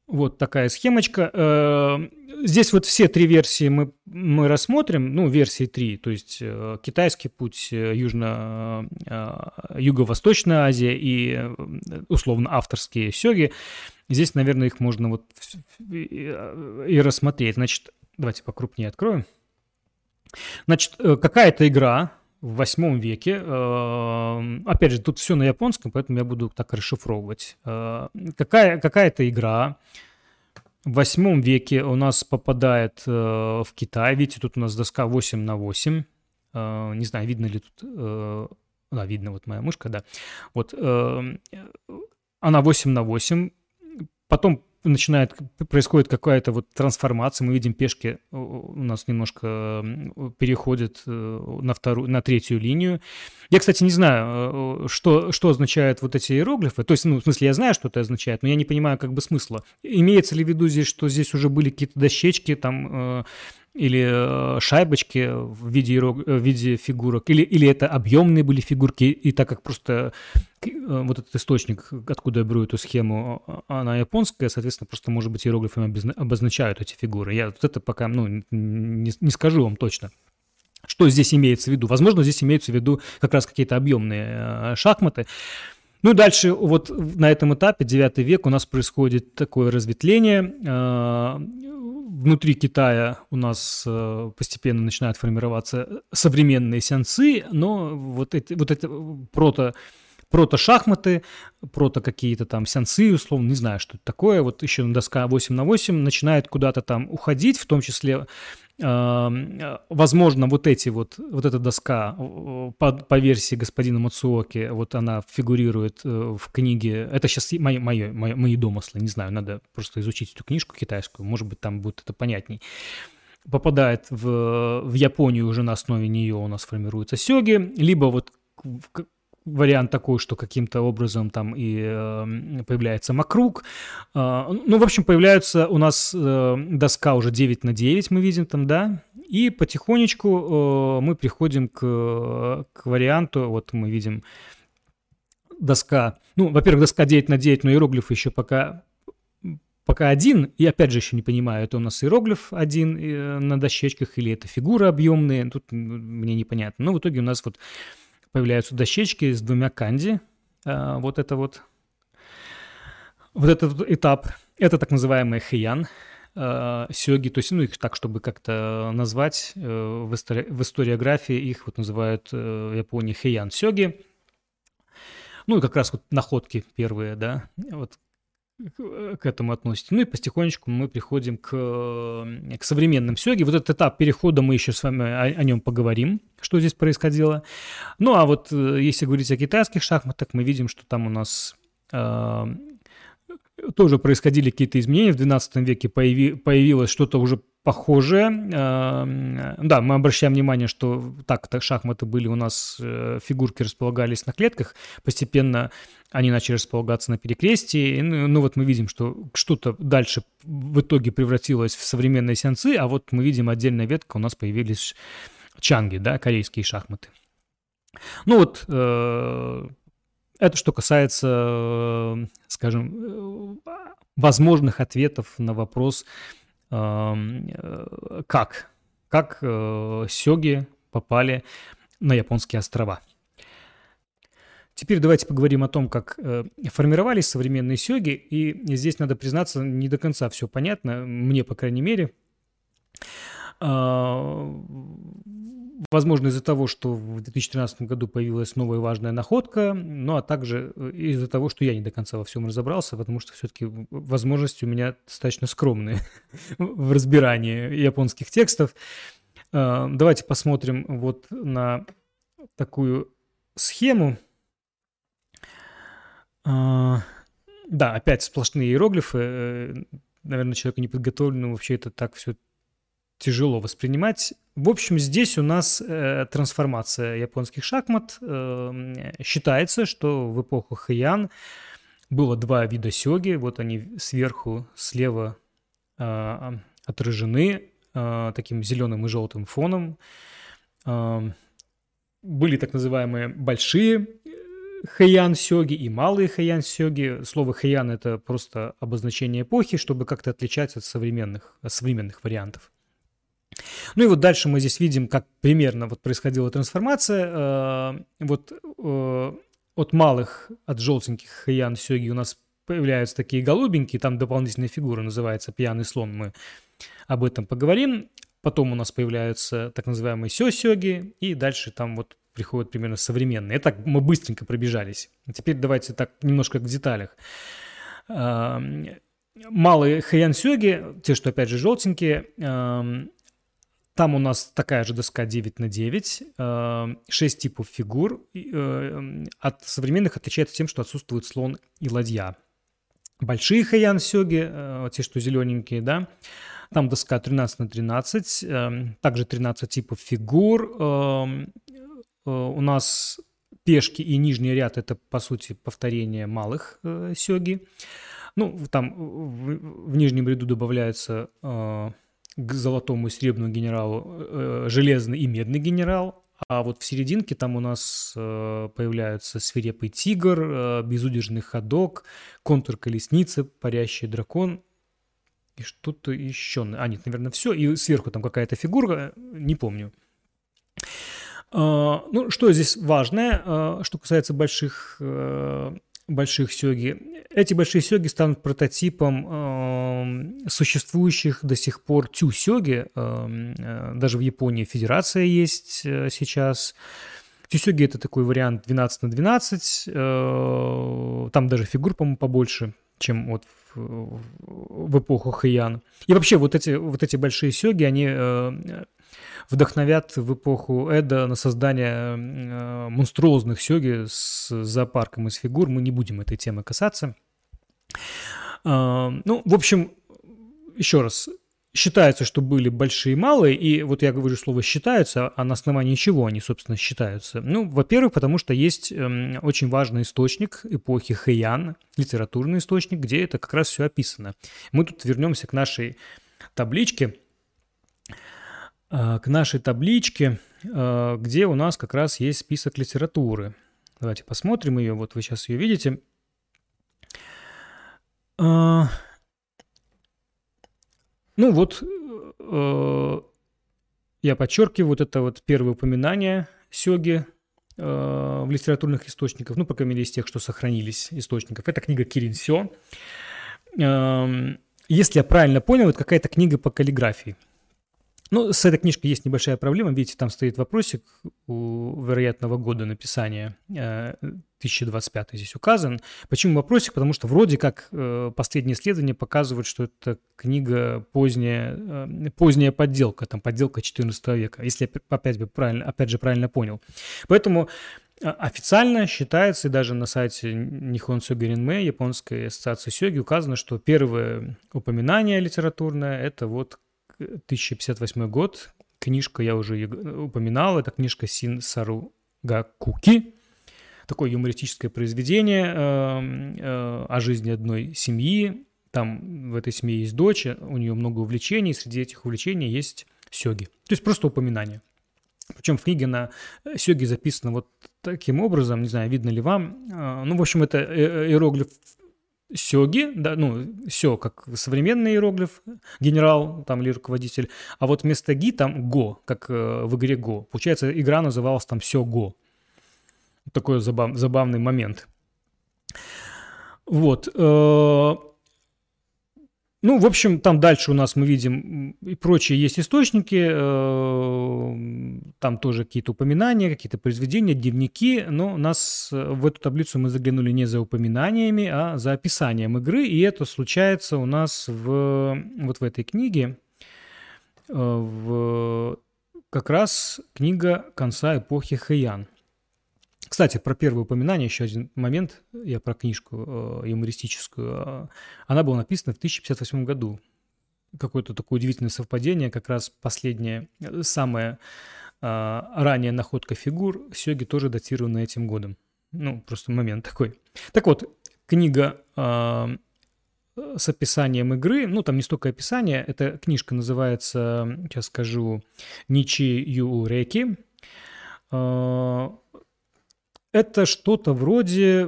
Вот такая схемочка. Э, здесь вот все три версии мы, мы рассмотрим, ну, версии три, то есть э, китайский путь, южно, юго-восточная Азия и условно авторские сёги. Здесь, наверное, их можно вот и рассмотреть. Значит, давайте покрупнее откроем. Значит, какая-то игра, в восьмом веке. Опять же, тут все на японском, поэтому я буду так расшифровывать. Какая, какая-то игра в восьмом веке у нас попадает в Китай. Видите, тут у нас доска 8 на 8. Не знаю, видно ли тут... Да, видно, вот моя мышка, да. Вот она 8 на 8. Потом начинает, происходит какая-то вот трансформация, мы видим пешки у нас немножко переходят э, на вторую, на третью линию. Я, кстати, не знаю, э, что, что означают вот эти иероглифы. То есть, ну, в смысле, я знаю, что это означает, но я не понимаю как бы смысла. Имеется ли в виду здесь, что здесь уже были какие-то дощечки, там, э, или шайбочки в виде, в виде фигурок, или, или это объемные были фигурки, и так как просто Э, вот этот источник, откуда я беру эту схему, а, она японская, соответственно, просто, может быть, иероглифами обозначают эти фигуры. Я вот это пока, ну, не, не скажу вам точно. Что здесь имеется в виду? Возможно, здесь имеются в виду как раз какие-то объемные э, шахматы. Ну и дальше вот на этом этапе, 9 век, у нас происходит такое разветвление. Э, внутри Китая у нас постепенно начинают формироваться современные сянцы, но вот эти, вот это прото прото-шахматы, прото какие-то там сянцы, условно, не знаю, что это такое. Вот еще доска 8 на 8 начинает куда-то там уходить, в том числе э, возможно, вот эти вот, вот эта доска по, по версии господина Мацуоки, вот она фигурирует э, в книге, это сейчас мои, мои, мои, мои домыслы, не знаю, надо просто изучить эту книжку китайскую, может быть, там будет это понятней. Попадает в, в Японию уже на основе нее у нас формируются сёги, либо вот вариант такой, что каким-то образом там и э, появляется макруг. Э, ну, в общем, появляются у нас э, доска уже 9 на 9, мы видим там, да, и потихонечку э, мы приходим к, к варианту, вот мы видим доска, ну, во-первых, доска 9 на 9, но иероглифы еще пока пока один, и опять же еще не понимаю, это у нас иероглиф один э, на дощечках или это фигуры объемные, тут мне непонятно. Но в итоге у нас вот появляются дощечки с двумя канди. А, вот это вот, вот этот этап, это так называемый хэян, а, сёги, то есть, ну, их так, чтобы как-то назвать, э, в, истори в историографии их вот называют э, в Японии хэян сёги. Ну, и как раз вот находки первые, да, вот к этому относится. Ну и потихонечку мы приходим к, к современным сёге. Вот этот этап перехода мы еще с вами о, о нем поговорим, что здесь происходило. Ну а вот э, если говорить о китайских шахматах, мы видим, что там у нас э, тоже происходили какие-то изменения. В 12 веке появи, появилось что-то уже похожее. Э, да, мы обращаем внимание, что так-то шахматы были у нас, э, фигурки располагались на клетках. Постепенно они начали располагаться на перекрестии. Ну, ну вот мы видим, что что-то дальше в итоге превратилось в современные сеансы, а вот мы видим отдельная ветка, у нас появились чанги, да, корейские шахматы. Ну вот, э, это что касается, э, скажем, возможных ответов на вопрос, как, как э, сёги попали на японские острова. Теперь давайте поговорим о том, как э, формировались современные сёги. И здесь надо признаться, не до конца все понятно, мне, по крайней мере. Возможно, из-за того, что в 2013 году появилась новая важная находка, ну а также э, из-за того, что я не до конца во всем разобрался, потому что все-таки возможности у меня достаточно скромные в разбирании японских текстов. Э, давайте посмотрим вот на такую схему. Э, да, опять сплошные иероглифы. Наверное, человеку неподготовленному вообще это так все тяжело воспринимать. В общем, здесь у нас э, трансформация японских шахмат. Э, считается, что в эпоху Хэйян было два вида сёги. Вот они сверху, слева э, отражены э, таким зеленым и желтым фоном. Э, были так называемые большие хэйян сёги и малые хэйян сёги. Слово хэйян это просто обозначение эпохи, чтобы как-то отличать от современных, от современных вариантов. Ну и вот дальше мы здесь видим, как примерно вот происходила трансформация. Э, вот э, от малых, от желтеньких хаян сёги у нас появляются такие голубенькие, там дополнительная фигура называется пьяный слон, мы об этом поговорим. Потом у нас появляются так называемые сё-сёги, и дальше там вот приходят примерно современные. Это мы быстренько пробежались. Теперь давайте так немножко к деталях. Э, малые хаян сёги, те, что опять же желтенькие, там у нас такая же доска 9 на 9, 6 э, типов фигур. Э, от современных отличается тем, что отсутствует слон и ладья. Большие хаян сёги, э, те, что зелененькие, да, там доска 13 на 13, также 13 типов фигур. У нас пешки и нижний ряд – это, по сути, повторение малых сёги. Ну, там в нижнем ряду добавляются к золотому и серебряному генералу э, железный и медный генерал, а вот в серединке там у нас э, появляются свирепый тигр, э, безудержный ходок, контур колесницы, парящий дракон и что-то еще. А, нет, наверное, все. И сверху там какая-то фигура, не помню. Uh, ну, что здесь важное, uh, что касается больших uh, больших сёги. Эти большие сёги станут прототипом э, существующих до сих пор тю сёги. Эм, э, даже в Японии федерация есть э, сейчас. Тюсёги это такой вариант 12 на 12. Э, там даже фигур, по-моему, побольше, чем вот в, в эпоху Хэйян. И вообще вот эти, вот эти большие сёги, они э, вдохновят в эпоху Эда на создание э, монструозных сёги с зоопарком из фигур. Мы не будем этой темы касаться. Э, ну, в общем, еще раз, считается, что были большие и малые, и вот я говорю слово «считаются», а на основании чего они, собственно, считаются? Ну, во-первых, потому что есть э, очень важный источник эпохи Хэйян, литературный источник, где это как раз все описано. Мы тут вернемся к нашей табличке – а, к нашей табличке, а, где у нас как раз есть список литературы. Давайте посмотрим ее. Вот вы сейчас ее видите. А, ну вот, я подчеркиваю, вот это вот первое упоминание Сёги в литературных источниках, ну, по крайней мере, из тех, что сохранились источников. Это книга Кирин Сё. Если я правильно понял, это какая-то книга по каллиграфии. Ну, с этой книжкой есть небольшая проблема. Видите, там стоит вопросик у вероятного года написания, 2025 э, здесь указан. Почему вопросик? Потому что вроде как э, последние исследования показывают, что это книга поздняя, э, поздняя подделка, там подделка 14 века, если опять, бы правильно, опять же правильно понял. Поэтому Официально считается, и даже на сайте Нихон Сёгеринме, японской ассоциации сёги, указано, что первое упоминание литературное – это вот 1058 год. Книжка, я уже упоминал, это книжка Син Сару Гакуки. Такое юмористическое произведение э, э, о жизни одной семьи. Там в этой семье есть дочь, у нее много увлечений, среди этих увлечений есть сёги. То есть просто упоминание. Причем в книге на сёге записано вот таким образом, не знаю, видно ли вам. Э, ну, в общем, это иероглиф сёги, да, ну, сё как современный иероглиф, генерал там или руководитель, а вот вместо ги там го, как э, в игре го. Получается, игра называлась там сё го. Такой забав, забавный момент. Вот. Э, ну, в общем, там дальше у нас мы видим и прочие есть источники, э, там тоже какие-то упоминания, какие-то произведения, дневники, но нас э, в эту таблицу мы заглянули не за упоминаниями, а за описанием игры, и это случается у нас в, вот в этой книге, э, в как раз книга конца эпохи Хэйян. Кстати, про первое упоминание, еще один момент, я про книжку э, юмористическую. Она была написана в 1058 году. Какое-то такое удивительное совпадение, как раз последняя, самая э, ранняя находка фигур Сёги тоже датирована этим годом. Ну, просто момент такой. Так вот, книга э, с описанием игры, ну, там не столько описание, эта книжка называется, сейчас скажу, Ничи Юреки. Э, это что-то вроде,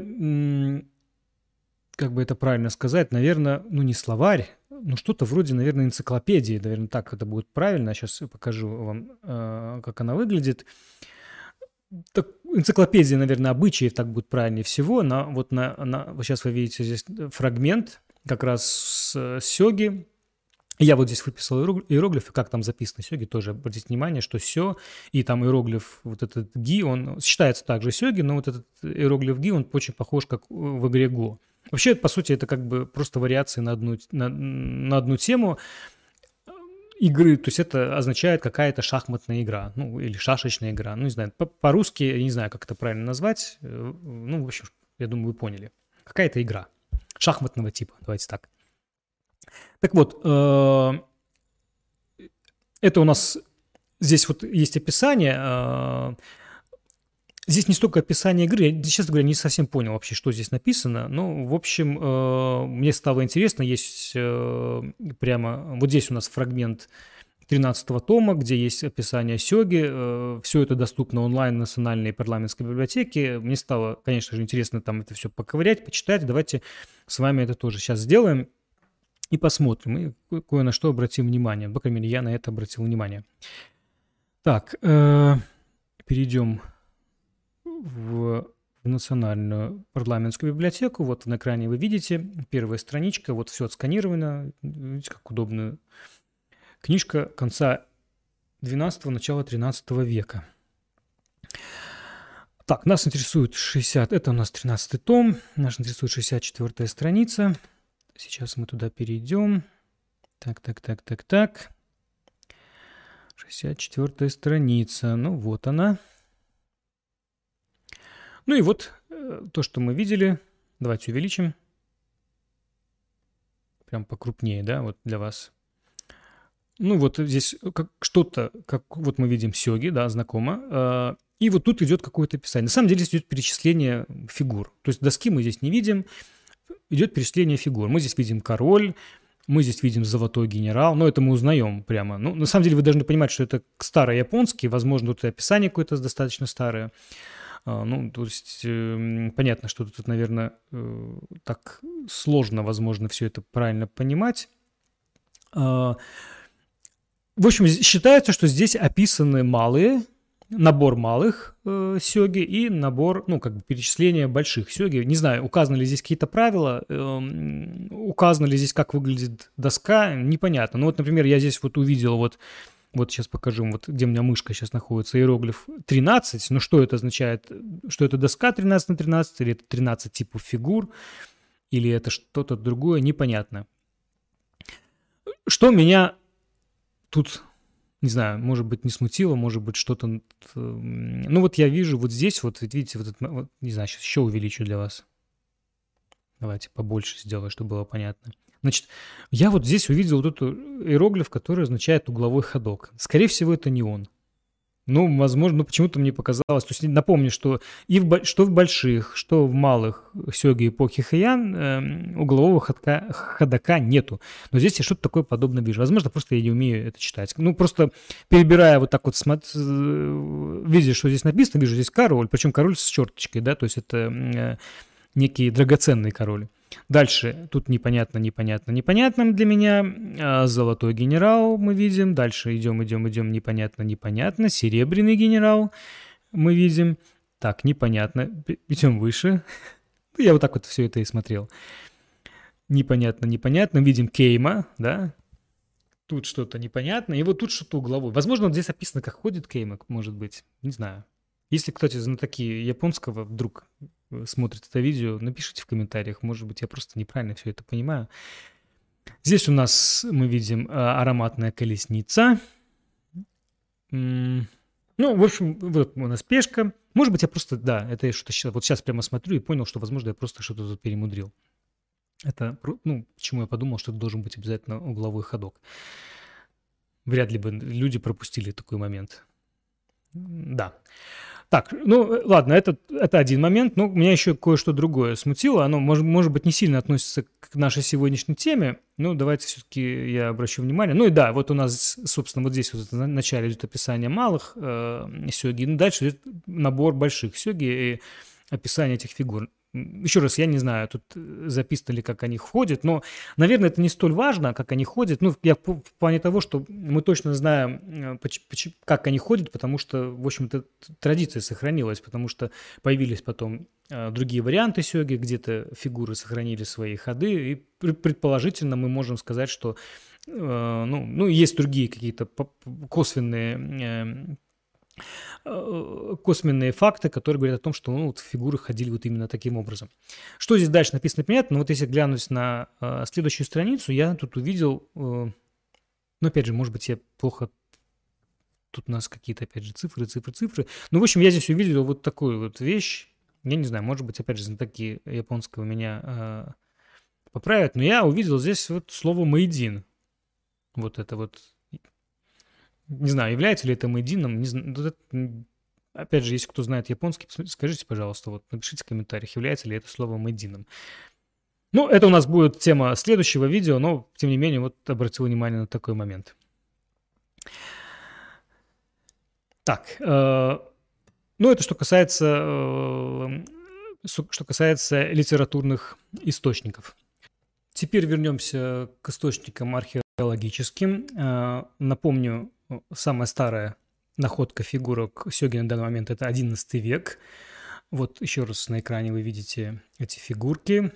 как бы это правильно сказать, наверное, ну, не словарь, ну, что-то вроде, наверное, энциклопедии, наверное, так это будет правильно. Сейчас я покажу вам, э, как она выглядит так, энциклопедия, наверное, обычаев так будет правильнее всего. На, вот, на, на, сейчас вы видите здесь фрагмент как раз с сёги. Я вот здесь выписал иероглифы, как там записано сёги, тоже обратите внимание, что сё, и там иероглиф, вот этот ги, он считается также сёги, но вот этот иероглиф ги, он очень похож, как в игре го. Вообще, по сути, это как бы просто вариации на одну, на, на одну тему игры, то есть это означает какая-то шахматная игра, ну, или шашечная игра, ну, не знаю, по-русски, я не знаю, как это правильно назвать, э, ну, в общем, я думаю, вы поняли. Какая-то игра шахматного типа, давайте так. Так вот, э, это у нас здесь вот есть описание, э, Здесь не столько описание игры, я, честно говоря, не совсем понял вообще, что здесь написано. Но, в общем, э, мне стало интересно, есть прямо... Вот здесь у нас фрагмент 13 тома, где есть описание Сёги. Все это доступно онлайн в Национальной парламентской библиотеке. Мне стало, конечно же, интересно там это все поковырять, почитать. Давайте с вами это тоже сейчас сделаем и посмотрим, и кое на что обратим внимание. По крайней мере, я на это обратил внимание. Так, э, перейдем в, в Национальную парламентскую библиотеку. Вот на экране вы видите первая страничка, вот все отсканировано. Видите, как удобно. Книжка конца 12-го, начала 13 века. Так, нас интересует 60, это у нас 13 том, нас интересует 64 страница. Сейчас мы туда перейдем. Так, так, так, так, так. 64 страница, ну вот она. Ну и вот э, то, что мы видели. Давайте увеличим. Прям покрупнее, да, вот для вас. Ну вот здесь как что-то, как вот мы видим сёги, да, знакомо. Э, и вот тут идет какое-то описание. На самом деле здесь идет перечисление фигур. То есть доски мы здесь не видим, идет перечисление фигур. Мы здесь видим король, мы здесь видим золотой генерал, но это мы узнаем прямо. Ну, на самом деле вы должны понимать, что это старояпонский, возможно, тут и описание какое-то достаточно старое. А, ну, то есть э, понятно, что тут, наверное, э, так сложно, возможно, все это правильно понимать. Э, в общем, считается, что здесь описаны малые, набор малых э, сёги и набор, ну, как бы перечисление больших сёги. Не знаю, указаны ли здесь какие-то правила, э, указано ли здесь, как выглядит доска, непонятно. Ну, вот, например, я здесь вот увидел вот вот сейчас покажу, вот где у меня мышка сейчас находится, иероглиф 13. Ну, что это означает? Что это доска 13 на 13, или это 13 типов фигур, или это что-то другое, непонятно. Что меня тут, не знаю, может быть, не смутило, может быть, что-то... Ну, вот я вижу вот здесь, вот видите, вот, это, вот не знаю, сейчас еще увеличу для вас. Давайте побольше сделаю, чтобы было понятно. Значит, я вот здесь увидел вот эту иероглиф, который означает угловой ходок. Скорее всего, это не он. Ну, возможно, ну, почему-то мне показалось. То есть напомню, что и в, что в больших, что в малых сёги эпохи Хэйян э, углового ходка, ходока нету. Но здесь я что-то такое подобное вижу. Возможно, просто я не умею это читать. Ну, просто перебирая вот так вот, смотр, видя, что здесь написано, вижу здесь король, причем король с черточкой, да, то есть это э, некий драгоценный король. Дальше, тут непонятно, непонятно, непонятно для меня. А, золотой генерал мы видим. Дальше идем, идем, идем, непонятно, непонятно. Серебряный генерал мы видим. Так, непонятно. Идем выше. Я вот так вот все это и смотрел. Непонятно, непонятно. Видим Кейма, да? Тут что-то непонятно. И вот тут что-то угловое. Возможно, вот здесь описано, как ходит Кейма, может быть. Не знаю. Если, кстати, знатоки японского вдруг смотрит это видео, напишите в комментариях, может быть, я просто неправильно все это понимаю. Здесь у нас мы видим э, ароматная колесница. Ну, в общем, вот у нас пешка. Может быть, я просто, да, это я что-то сейчас, вот сейчас прямо смотрю и понял, что, возможно, я просто что-то тут перемудрил. Это, ну, почему я подумал, что это должен быть обязательно угловой ходок. Вряд ли бы люди пропустили такой момент. Да. Так, ну ладно, это, это один момент, но меня еще кое-что другое смутило. Оно, может, может быть, не сильно относится к нашей сегодняшней теме, но давайте все-таки я обращу внимание. Ну и да, вот у нас, собственно, вот здесь вот в начале идет описание малых э, сёги, ну дальше идет набор больших сёги и описание этих фигур еще раз, я не знаю, тут э, записано ли, как они ходят, но, наверное, это не столь важно, как они ходят. Ну, я в плане того, что мы точно знаем, э, как они ходят, потому что, в общем-то, традиция сохранилась, потому что появились потом э, другие варианты сёги, где-то фигуры сохранили свои ходы, и предположительно мы можем сказать, что ну, ну, есть другие какие-то косвенные косвенные факты, которые говорят о том, что ну, вот фигуры ходили вот именно таким образом. Что здесь дальше написано, понятно, но вот если глянуть на э, следующую страницу, я тут увидел, э, ну, опять же, может быть, я плохо Тут у нас какие-то, опять же, цифры, цифры, цифры. Ну, в общем, я здесь увидел вот такую вот вещь. Я не знаю, может быть, опять же, знатоки японского меня э, поправят, но я увидел здесь вот слово «мейдин». Вот это вот не знаю, является ли это Мэйдином. Не знаю, опять же, если кто знает японский, скажите, пожалуйста, вот напишите в комментариях, является ли это слово Мэйдином. Ну, это у нас будет тема следующего видео, но, тем не менее, вот обратил внимание на такой момент. Так, э, ну, это что касается, э, что касается литературных источников. Теперь вернемся к источникам археологическим. Э, напомню, самая старая находка фигурок Сёги на данный момент – это 11 век. Вот еще раз на экране вы видите эти фигурки.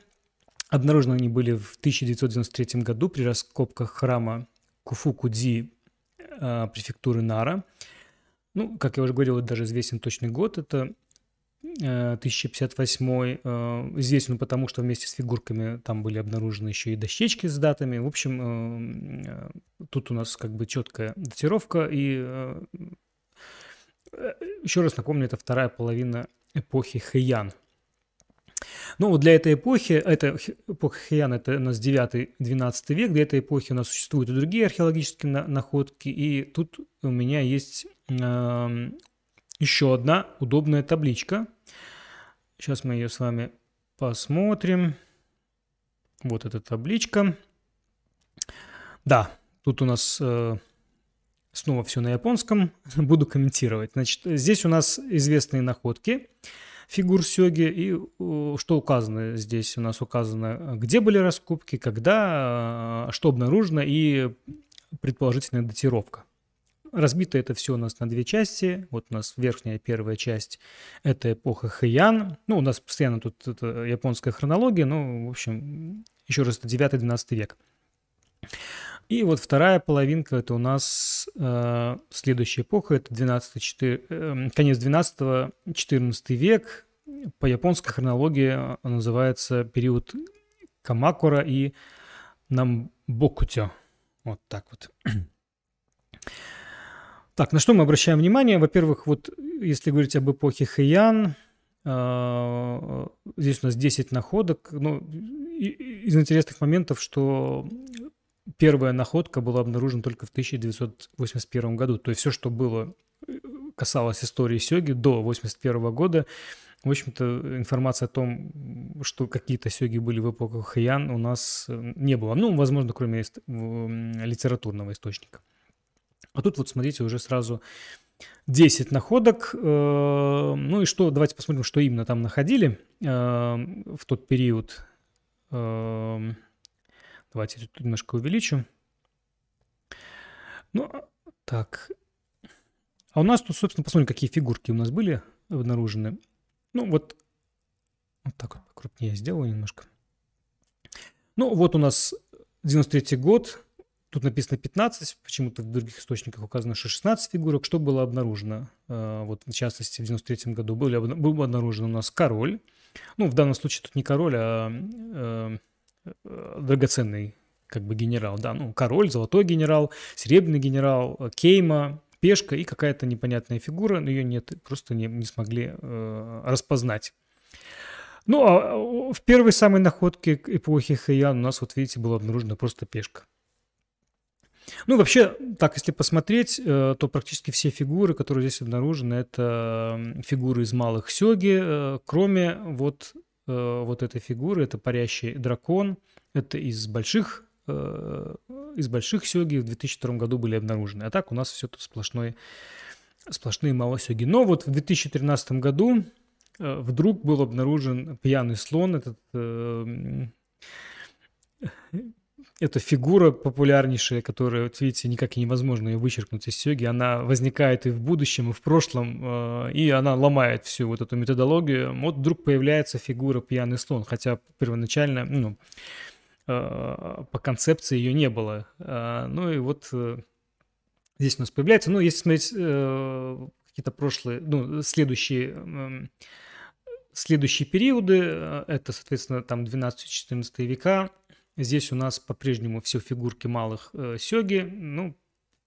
Обнаружены они были в 1993 году при раскопках храма Куфукудзи э, префектуры Нара. Ну, как я уже говорил, даже известен точный год. Это 1058 э, известен потому, что вместе с фигурками там были обнаружены еще и дощечки с датами. В общем, э, тут у нас как бы четкая датировка. И э, еще раз напомню, это вторая половина эпохи Хэйян. Ну, вот для этой эпохи, это эпоха Хэйян, это у нас 9-12 век, для этой эпохи у нас существуют и другие археологические находки, и тут у меня есть еще одна удобная табличка. Сейчас мы ее с вами посмотрим. Вот эта табличка. Да, тут у нас э, снова все на японском. Буду комментировать. Значит, здесь у нас известные находки фигур сёги. И э, что указано здесь? У нас указано, где были раскопки, когда, э, что обнаружено и предположительная датировка. Разбито это все у нас на две части. Вот у нас верхняя первая часть – это эпоха Хэйян. Ну, у нас постоянно тут это японская хронология, ну, в общем, еще раз, это 9-12 век. И вот вторая половинка – это у нас э, следующая эпоха, это 12 4, э, конец 12-14 век. По японской хронологии называется период Камакура и Намбокутё. Вот так вот. Так, на что мы обращаем внимание? Во-первых, вот если говорить об эпохе Хэйян, а, здесь у нас 10 находок. Ну, из интересных моментов, что первая находка была обнаружена только в 1981 году. То есть все, что было, касалось истории Сёги до 1981 года, в общем-то, информация о том, что какие-то сёги были в эпоху Хэйян, у нас не было. Ну, возможно, кроме литературного источника. А тут вот смотрите уже сразу 10 находок. Э, ну и что, давайте посмотрим, что именно там находили э, в тот период. Э, давайте тут немножко увеличу. Ну, так. А у нас тут, собственно, посмотрим, какие фигурки у нас были обнаружены. Ну, вот, вот так вот покрупнее сделаю немножко. Ну, вот у нас 93 год, Тут написано 15, почему-то в других источниках указано, что 16 фигурок. Что было обнаружено? Э, вот, в частности, в 93 году был, был обнаружен у нас король. Ну, в данном случае тут не король, а э, э, драгоценный как бы генерал, да, ну, король, золотой генерал, серебряный генерал, кейма, пешка и какая-то непонятная фигура, но ее нет, просто не, не смогли э, распознать. Ну, а в первой самой находке эпохи Хэйян у нас, вот видите, была обнаружена просто пешка. Ну, вообще, так, если посмотреть, э, то практически все фигуры, которые здесь обнаружены, это фигуры из малых сёги, э, кроме вот, э, вот этой фигуры, это парящий дракон, это из больших, из больших сёги в 2002 году были обнаружены. А так у нас все тут сплошной, сплошные малосёги. Но вот в 2013 году вдруг был обнаружен пьяный слон, этот эта фигура популярнейшая, которая, вот видите, никак и невозможно ее вычеркнуть из сёги, она возникает и в будущем, и в прошлом, э, и она ломает всю вот эту методологию. Вот вдруг появляется фигура пьяный слон, хотя первоначально, ну, э, по концепции ее не было. Э, ну и вот здесь у нас появляется, ну, если смотреть какие-то прошлые, ну, следующие эм, следующие периоды, это, соответственно, там 12-14 века, Здесь у нас по-прежнему все фигурки малых э, сёги. Ну,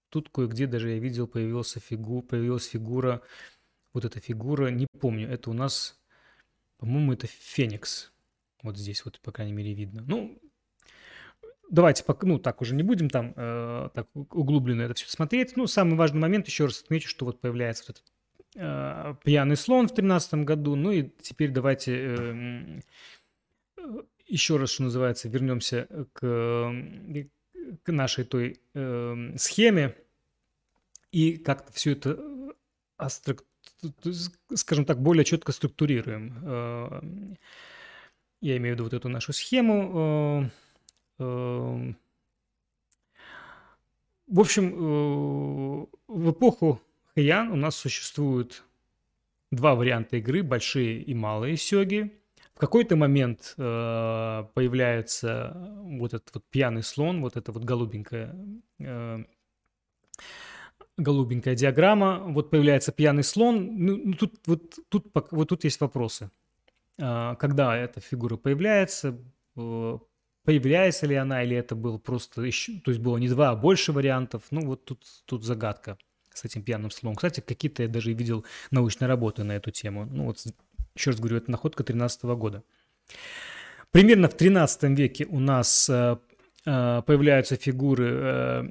тут кое-где даже я видел, появился фигу, появилась фигура, вот эта фигура, не помню, это у нас, по-моему, это Феникс. Вот здесь вот, по крайней мере, видно. Ну, давайте, ну, так уже не будем там э, так углубленно это все смотреть. Ну, самый важный момент, еще раз отмечу, что вот появляется вот этот э, пьяный слон в 2013 году. Ну и теперь давайте э, еще раз, что называется, вернемся к, к нашей той э, схеме и как-то все это, астрак, скажем так, более четко структурируем. Э, я имею в виду вот эту нашу схему. Э, э, в общем, э, в эпоху Хэйян у нас существуют два варианта игры, большие и малые сёги – в какой-то момент э, появляется вот этот вот пьяный слон, вот эта вот голубенькая, э, голубенькая диаграмма, вот появляется пьяный слон. Ну, ну тут, вот, тут, вот тут есть вопросы. Э, когда эта фигура появляется, э, появляется ли она, или это был просто еще, то есть было не два, а больше вариантов. Ну вот тут, тут загадка с этим пьяным слоном. Кстати, какие-то я даже видел научные работы на эту тему. Ну вот еще раз говорю, это находка 13 года. Примерно в 13 веке у нас э, э, появляются фигуры э,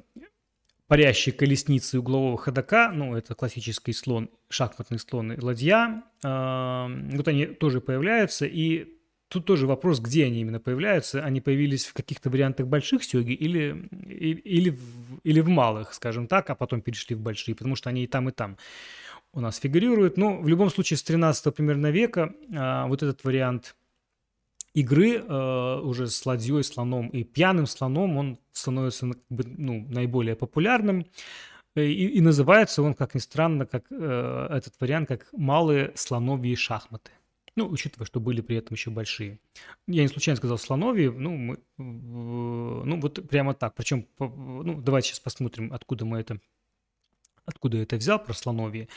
парящей колесницы углового ходока, ну, это классический слон, шахматный слон и ладья. Вот они тоже появляются, и тут тоже вопрос, где они именно появляются. Они появились в каких-то вариантах больших сёги или, или, в, или в малых, скажем так, а потом перешли в большие, потому что они и там, и там у нас фигурирует. Но в любом случае с 13 примерно века а, вот этот вариант игры а, уже с ладьей, слоном и пьяным слоном, он становится ну, наиболее популярным. И, и называется он, как ни странно, как э, этот вариант, как малые слоновьи шахматы. Ну, учитывая, что были при этом еще большие. Я не случайно сказал слоновьи, ну, мы, ну, вот прямо так. Причем, ну, давайте сейчас посмотрим, откуда мы это откуда я это взял, про слоновье.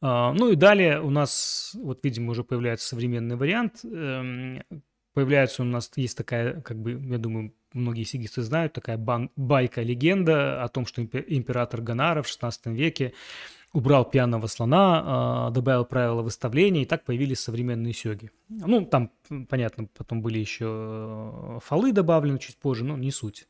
А, ну и далее у нас, вот, видимо, уже появляется современный вариант. Эм, появляется у нас, есть такая, как бы, я думаю, многие сигисты знают, такая байка-легенда о том, что император Ганара в 16 веке убрал пьяного слона, а, добавил правила выставления, и так появились современные сёги. Ну, там, понятно, потом были еще э, фолы добавлены чуть позже, но не суть.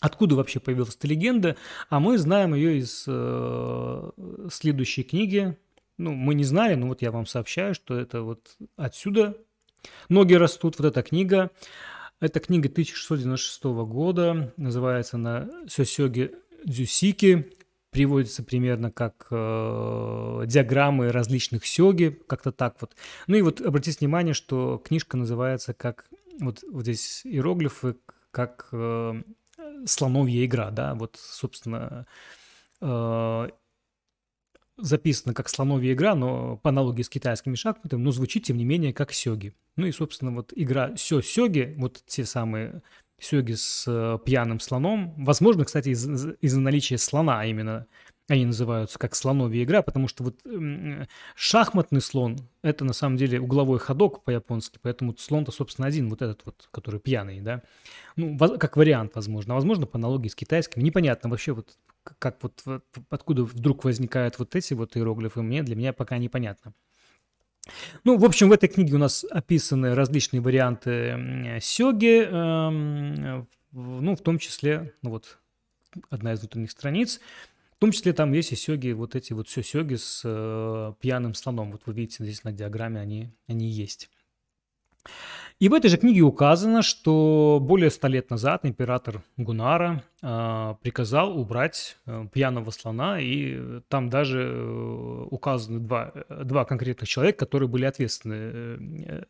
Откуда вообще появилась эта легенда? А мы знаем ее из э, следующей книги. Ну, мы не знали, но вот я вам сообщаю, что это вот отсюда ноги растут. Вот эта книга. Это книга 1696 года. Называется она «Сёсёги дзюсики». Приводится примерно как э, диаграммы различных сёги, как-то так вот. Ну и вот обратите внимание, что книжка называется как... Вот, вот здесь иероглифы, как... Э, слоновья игра, да, вот, собственно, э, записано как слоновья игра, но по аналогии с китайскими шахматами, но звучит, тем не менее, как сёги. Ну и, собственно, вот игра сё-сёги, вот те самые сёги с э, пьяным слоном, возможно, кстати, из- из-за наличия слона именно они называются как слоновья игра, потому что вот шахматный слон – это на самом деле угловой ходок по-японски, поэтому слон-то, собственно, один, вот этот вот, который пьяный, да. Ну, как вариант, возможно. А возможно, по аналогии с китайским. Непонятно вообще, вот как вот откуда вдруг возникают вот эти вот иероглифы, мне для меня пока непонятно. Ну, в общем, в этой книге у нас описаны различные варианты сёги, эм, ну, в том числе, ну вот, одна из внутренних страниц, в том числе там есть и сёги, вот эти вот все сёги с э, пьяным слоном. Вот вы видите здесь на диаграмме они, они есть. И в этой же книге указано, что более ста лет назад император Гунара э, приказал убрать э, пьяного слона, и там даже э, указаны два, два конкретных человека, которые были ответственны э,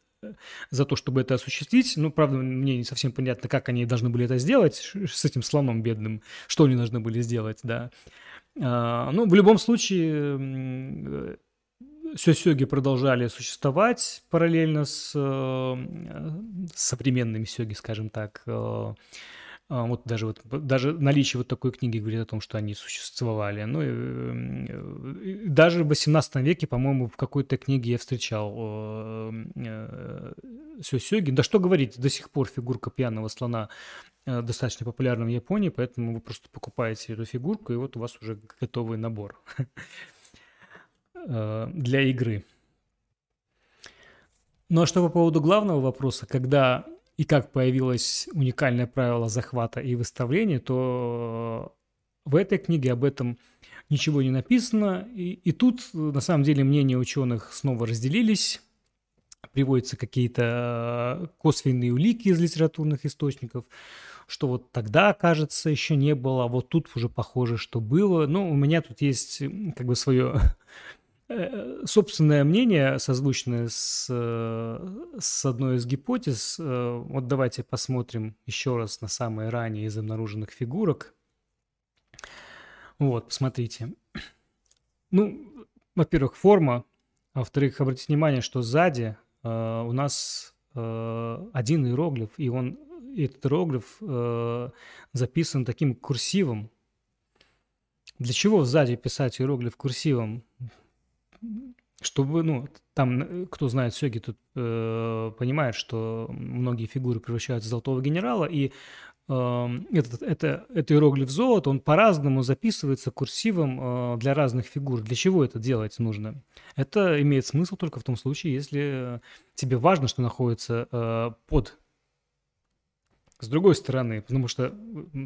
за то, чтобы это осуществить. Ну, правда, мне не совсем понятно, как они должны были это сделать с этим слоном бедным, что они должны были сделать, да. А, ну, в любом случае, сёсёги продолжали существовать параллельно с, э, современными сёги, скажем так. Э, а, вот даже, вот, даже наличие вот такой книги говорит о том, что они существовали. Ну, и, и даже в 18 веке, по-моему, в какой-то книге я встречал э, сёсёги. Да что говорить, до сих пор фигурка пьяного слона достаточно популярна в Японии, поэтому вы просто покупаете эту фигурку, и вот у вас уже готовый набор. Э, для игры. Ну а что по поводу главного вопроса, когда и как появилось уникальное правило захвата и выставления, то в этой книге об этом ничего не написано. И, и тут, на самом деле, мнения ученых снова разделились. Приводятся какие-то косвенные улики из литературных источников, что вот тогда, кажется, еще не было, а вот тут уже похоже, что было. Но у меня тут есть как бы свое Э, собственное мнение, созвучное с, э, с одной из гипотез. Э, вот давайте посмотрим еще раз на самые ранние из обнаруженных фигурок. Вот, посмотрите. Ну, во-первых, форма. А во-вторых, обратите внимание, что сзади э, у нас э, один иероглиф, и он, этот иероглиф э, записан таким курсивом. Для чего сзади писать иероглиф курсивом? чтобы, ну, там, э, кто знает сёги, тут э, понимает, что многие фигуры превращаются в золотого генерала, и э, этот, это, это иероглиф золота, он по-разному записывается курсивом э, для разных фигур. Для чего это делать нужно? Это имеет смысл только в том случае, если тебе важно, что находится э, под с другой стороны, потому что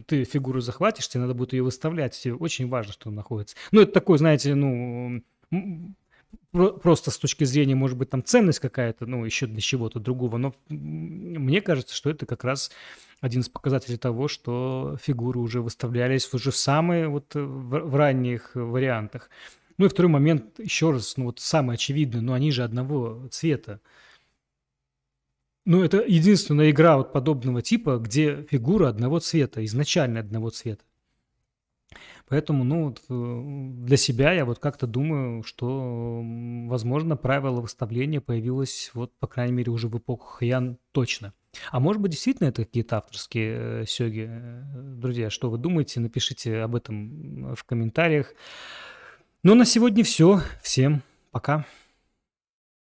ты фигуру захватишь, тебе надо будет ее выставлять, тебе очень важно, что она находится. Ну, это такой, знаете, ну, просто с точки зрения, может быть, там ценность какая-то, ну, еще для чего-то другого, но мне кажется, что это как раз один из показателей того, что фигуры уже выставлялись уже самые вот э, в ранних вариантах. Ну и второй момент, еще раз, ну вот самый очевидный, но они же одного цвета. Ну, это единственная игра вот подобного типа, где фигура одного цвета, изначально одного цвета. Поэтому, ну, вот, э, для себя я вот как-то думаю, что, возможно, правило выставления появилось, вот, по крайней мере, уже в эпоху Хаян точно. А может быть, действительно это какие-то авторские э, сёги? Э, друзья, что вы думаете? Напишите об этом в комментариях. Ну, на сегодня все. Всем пока.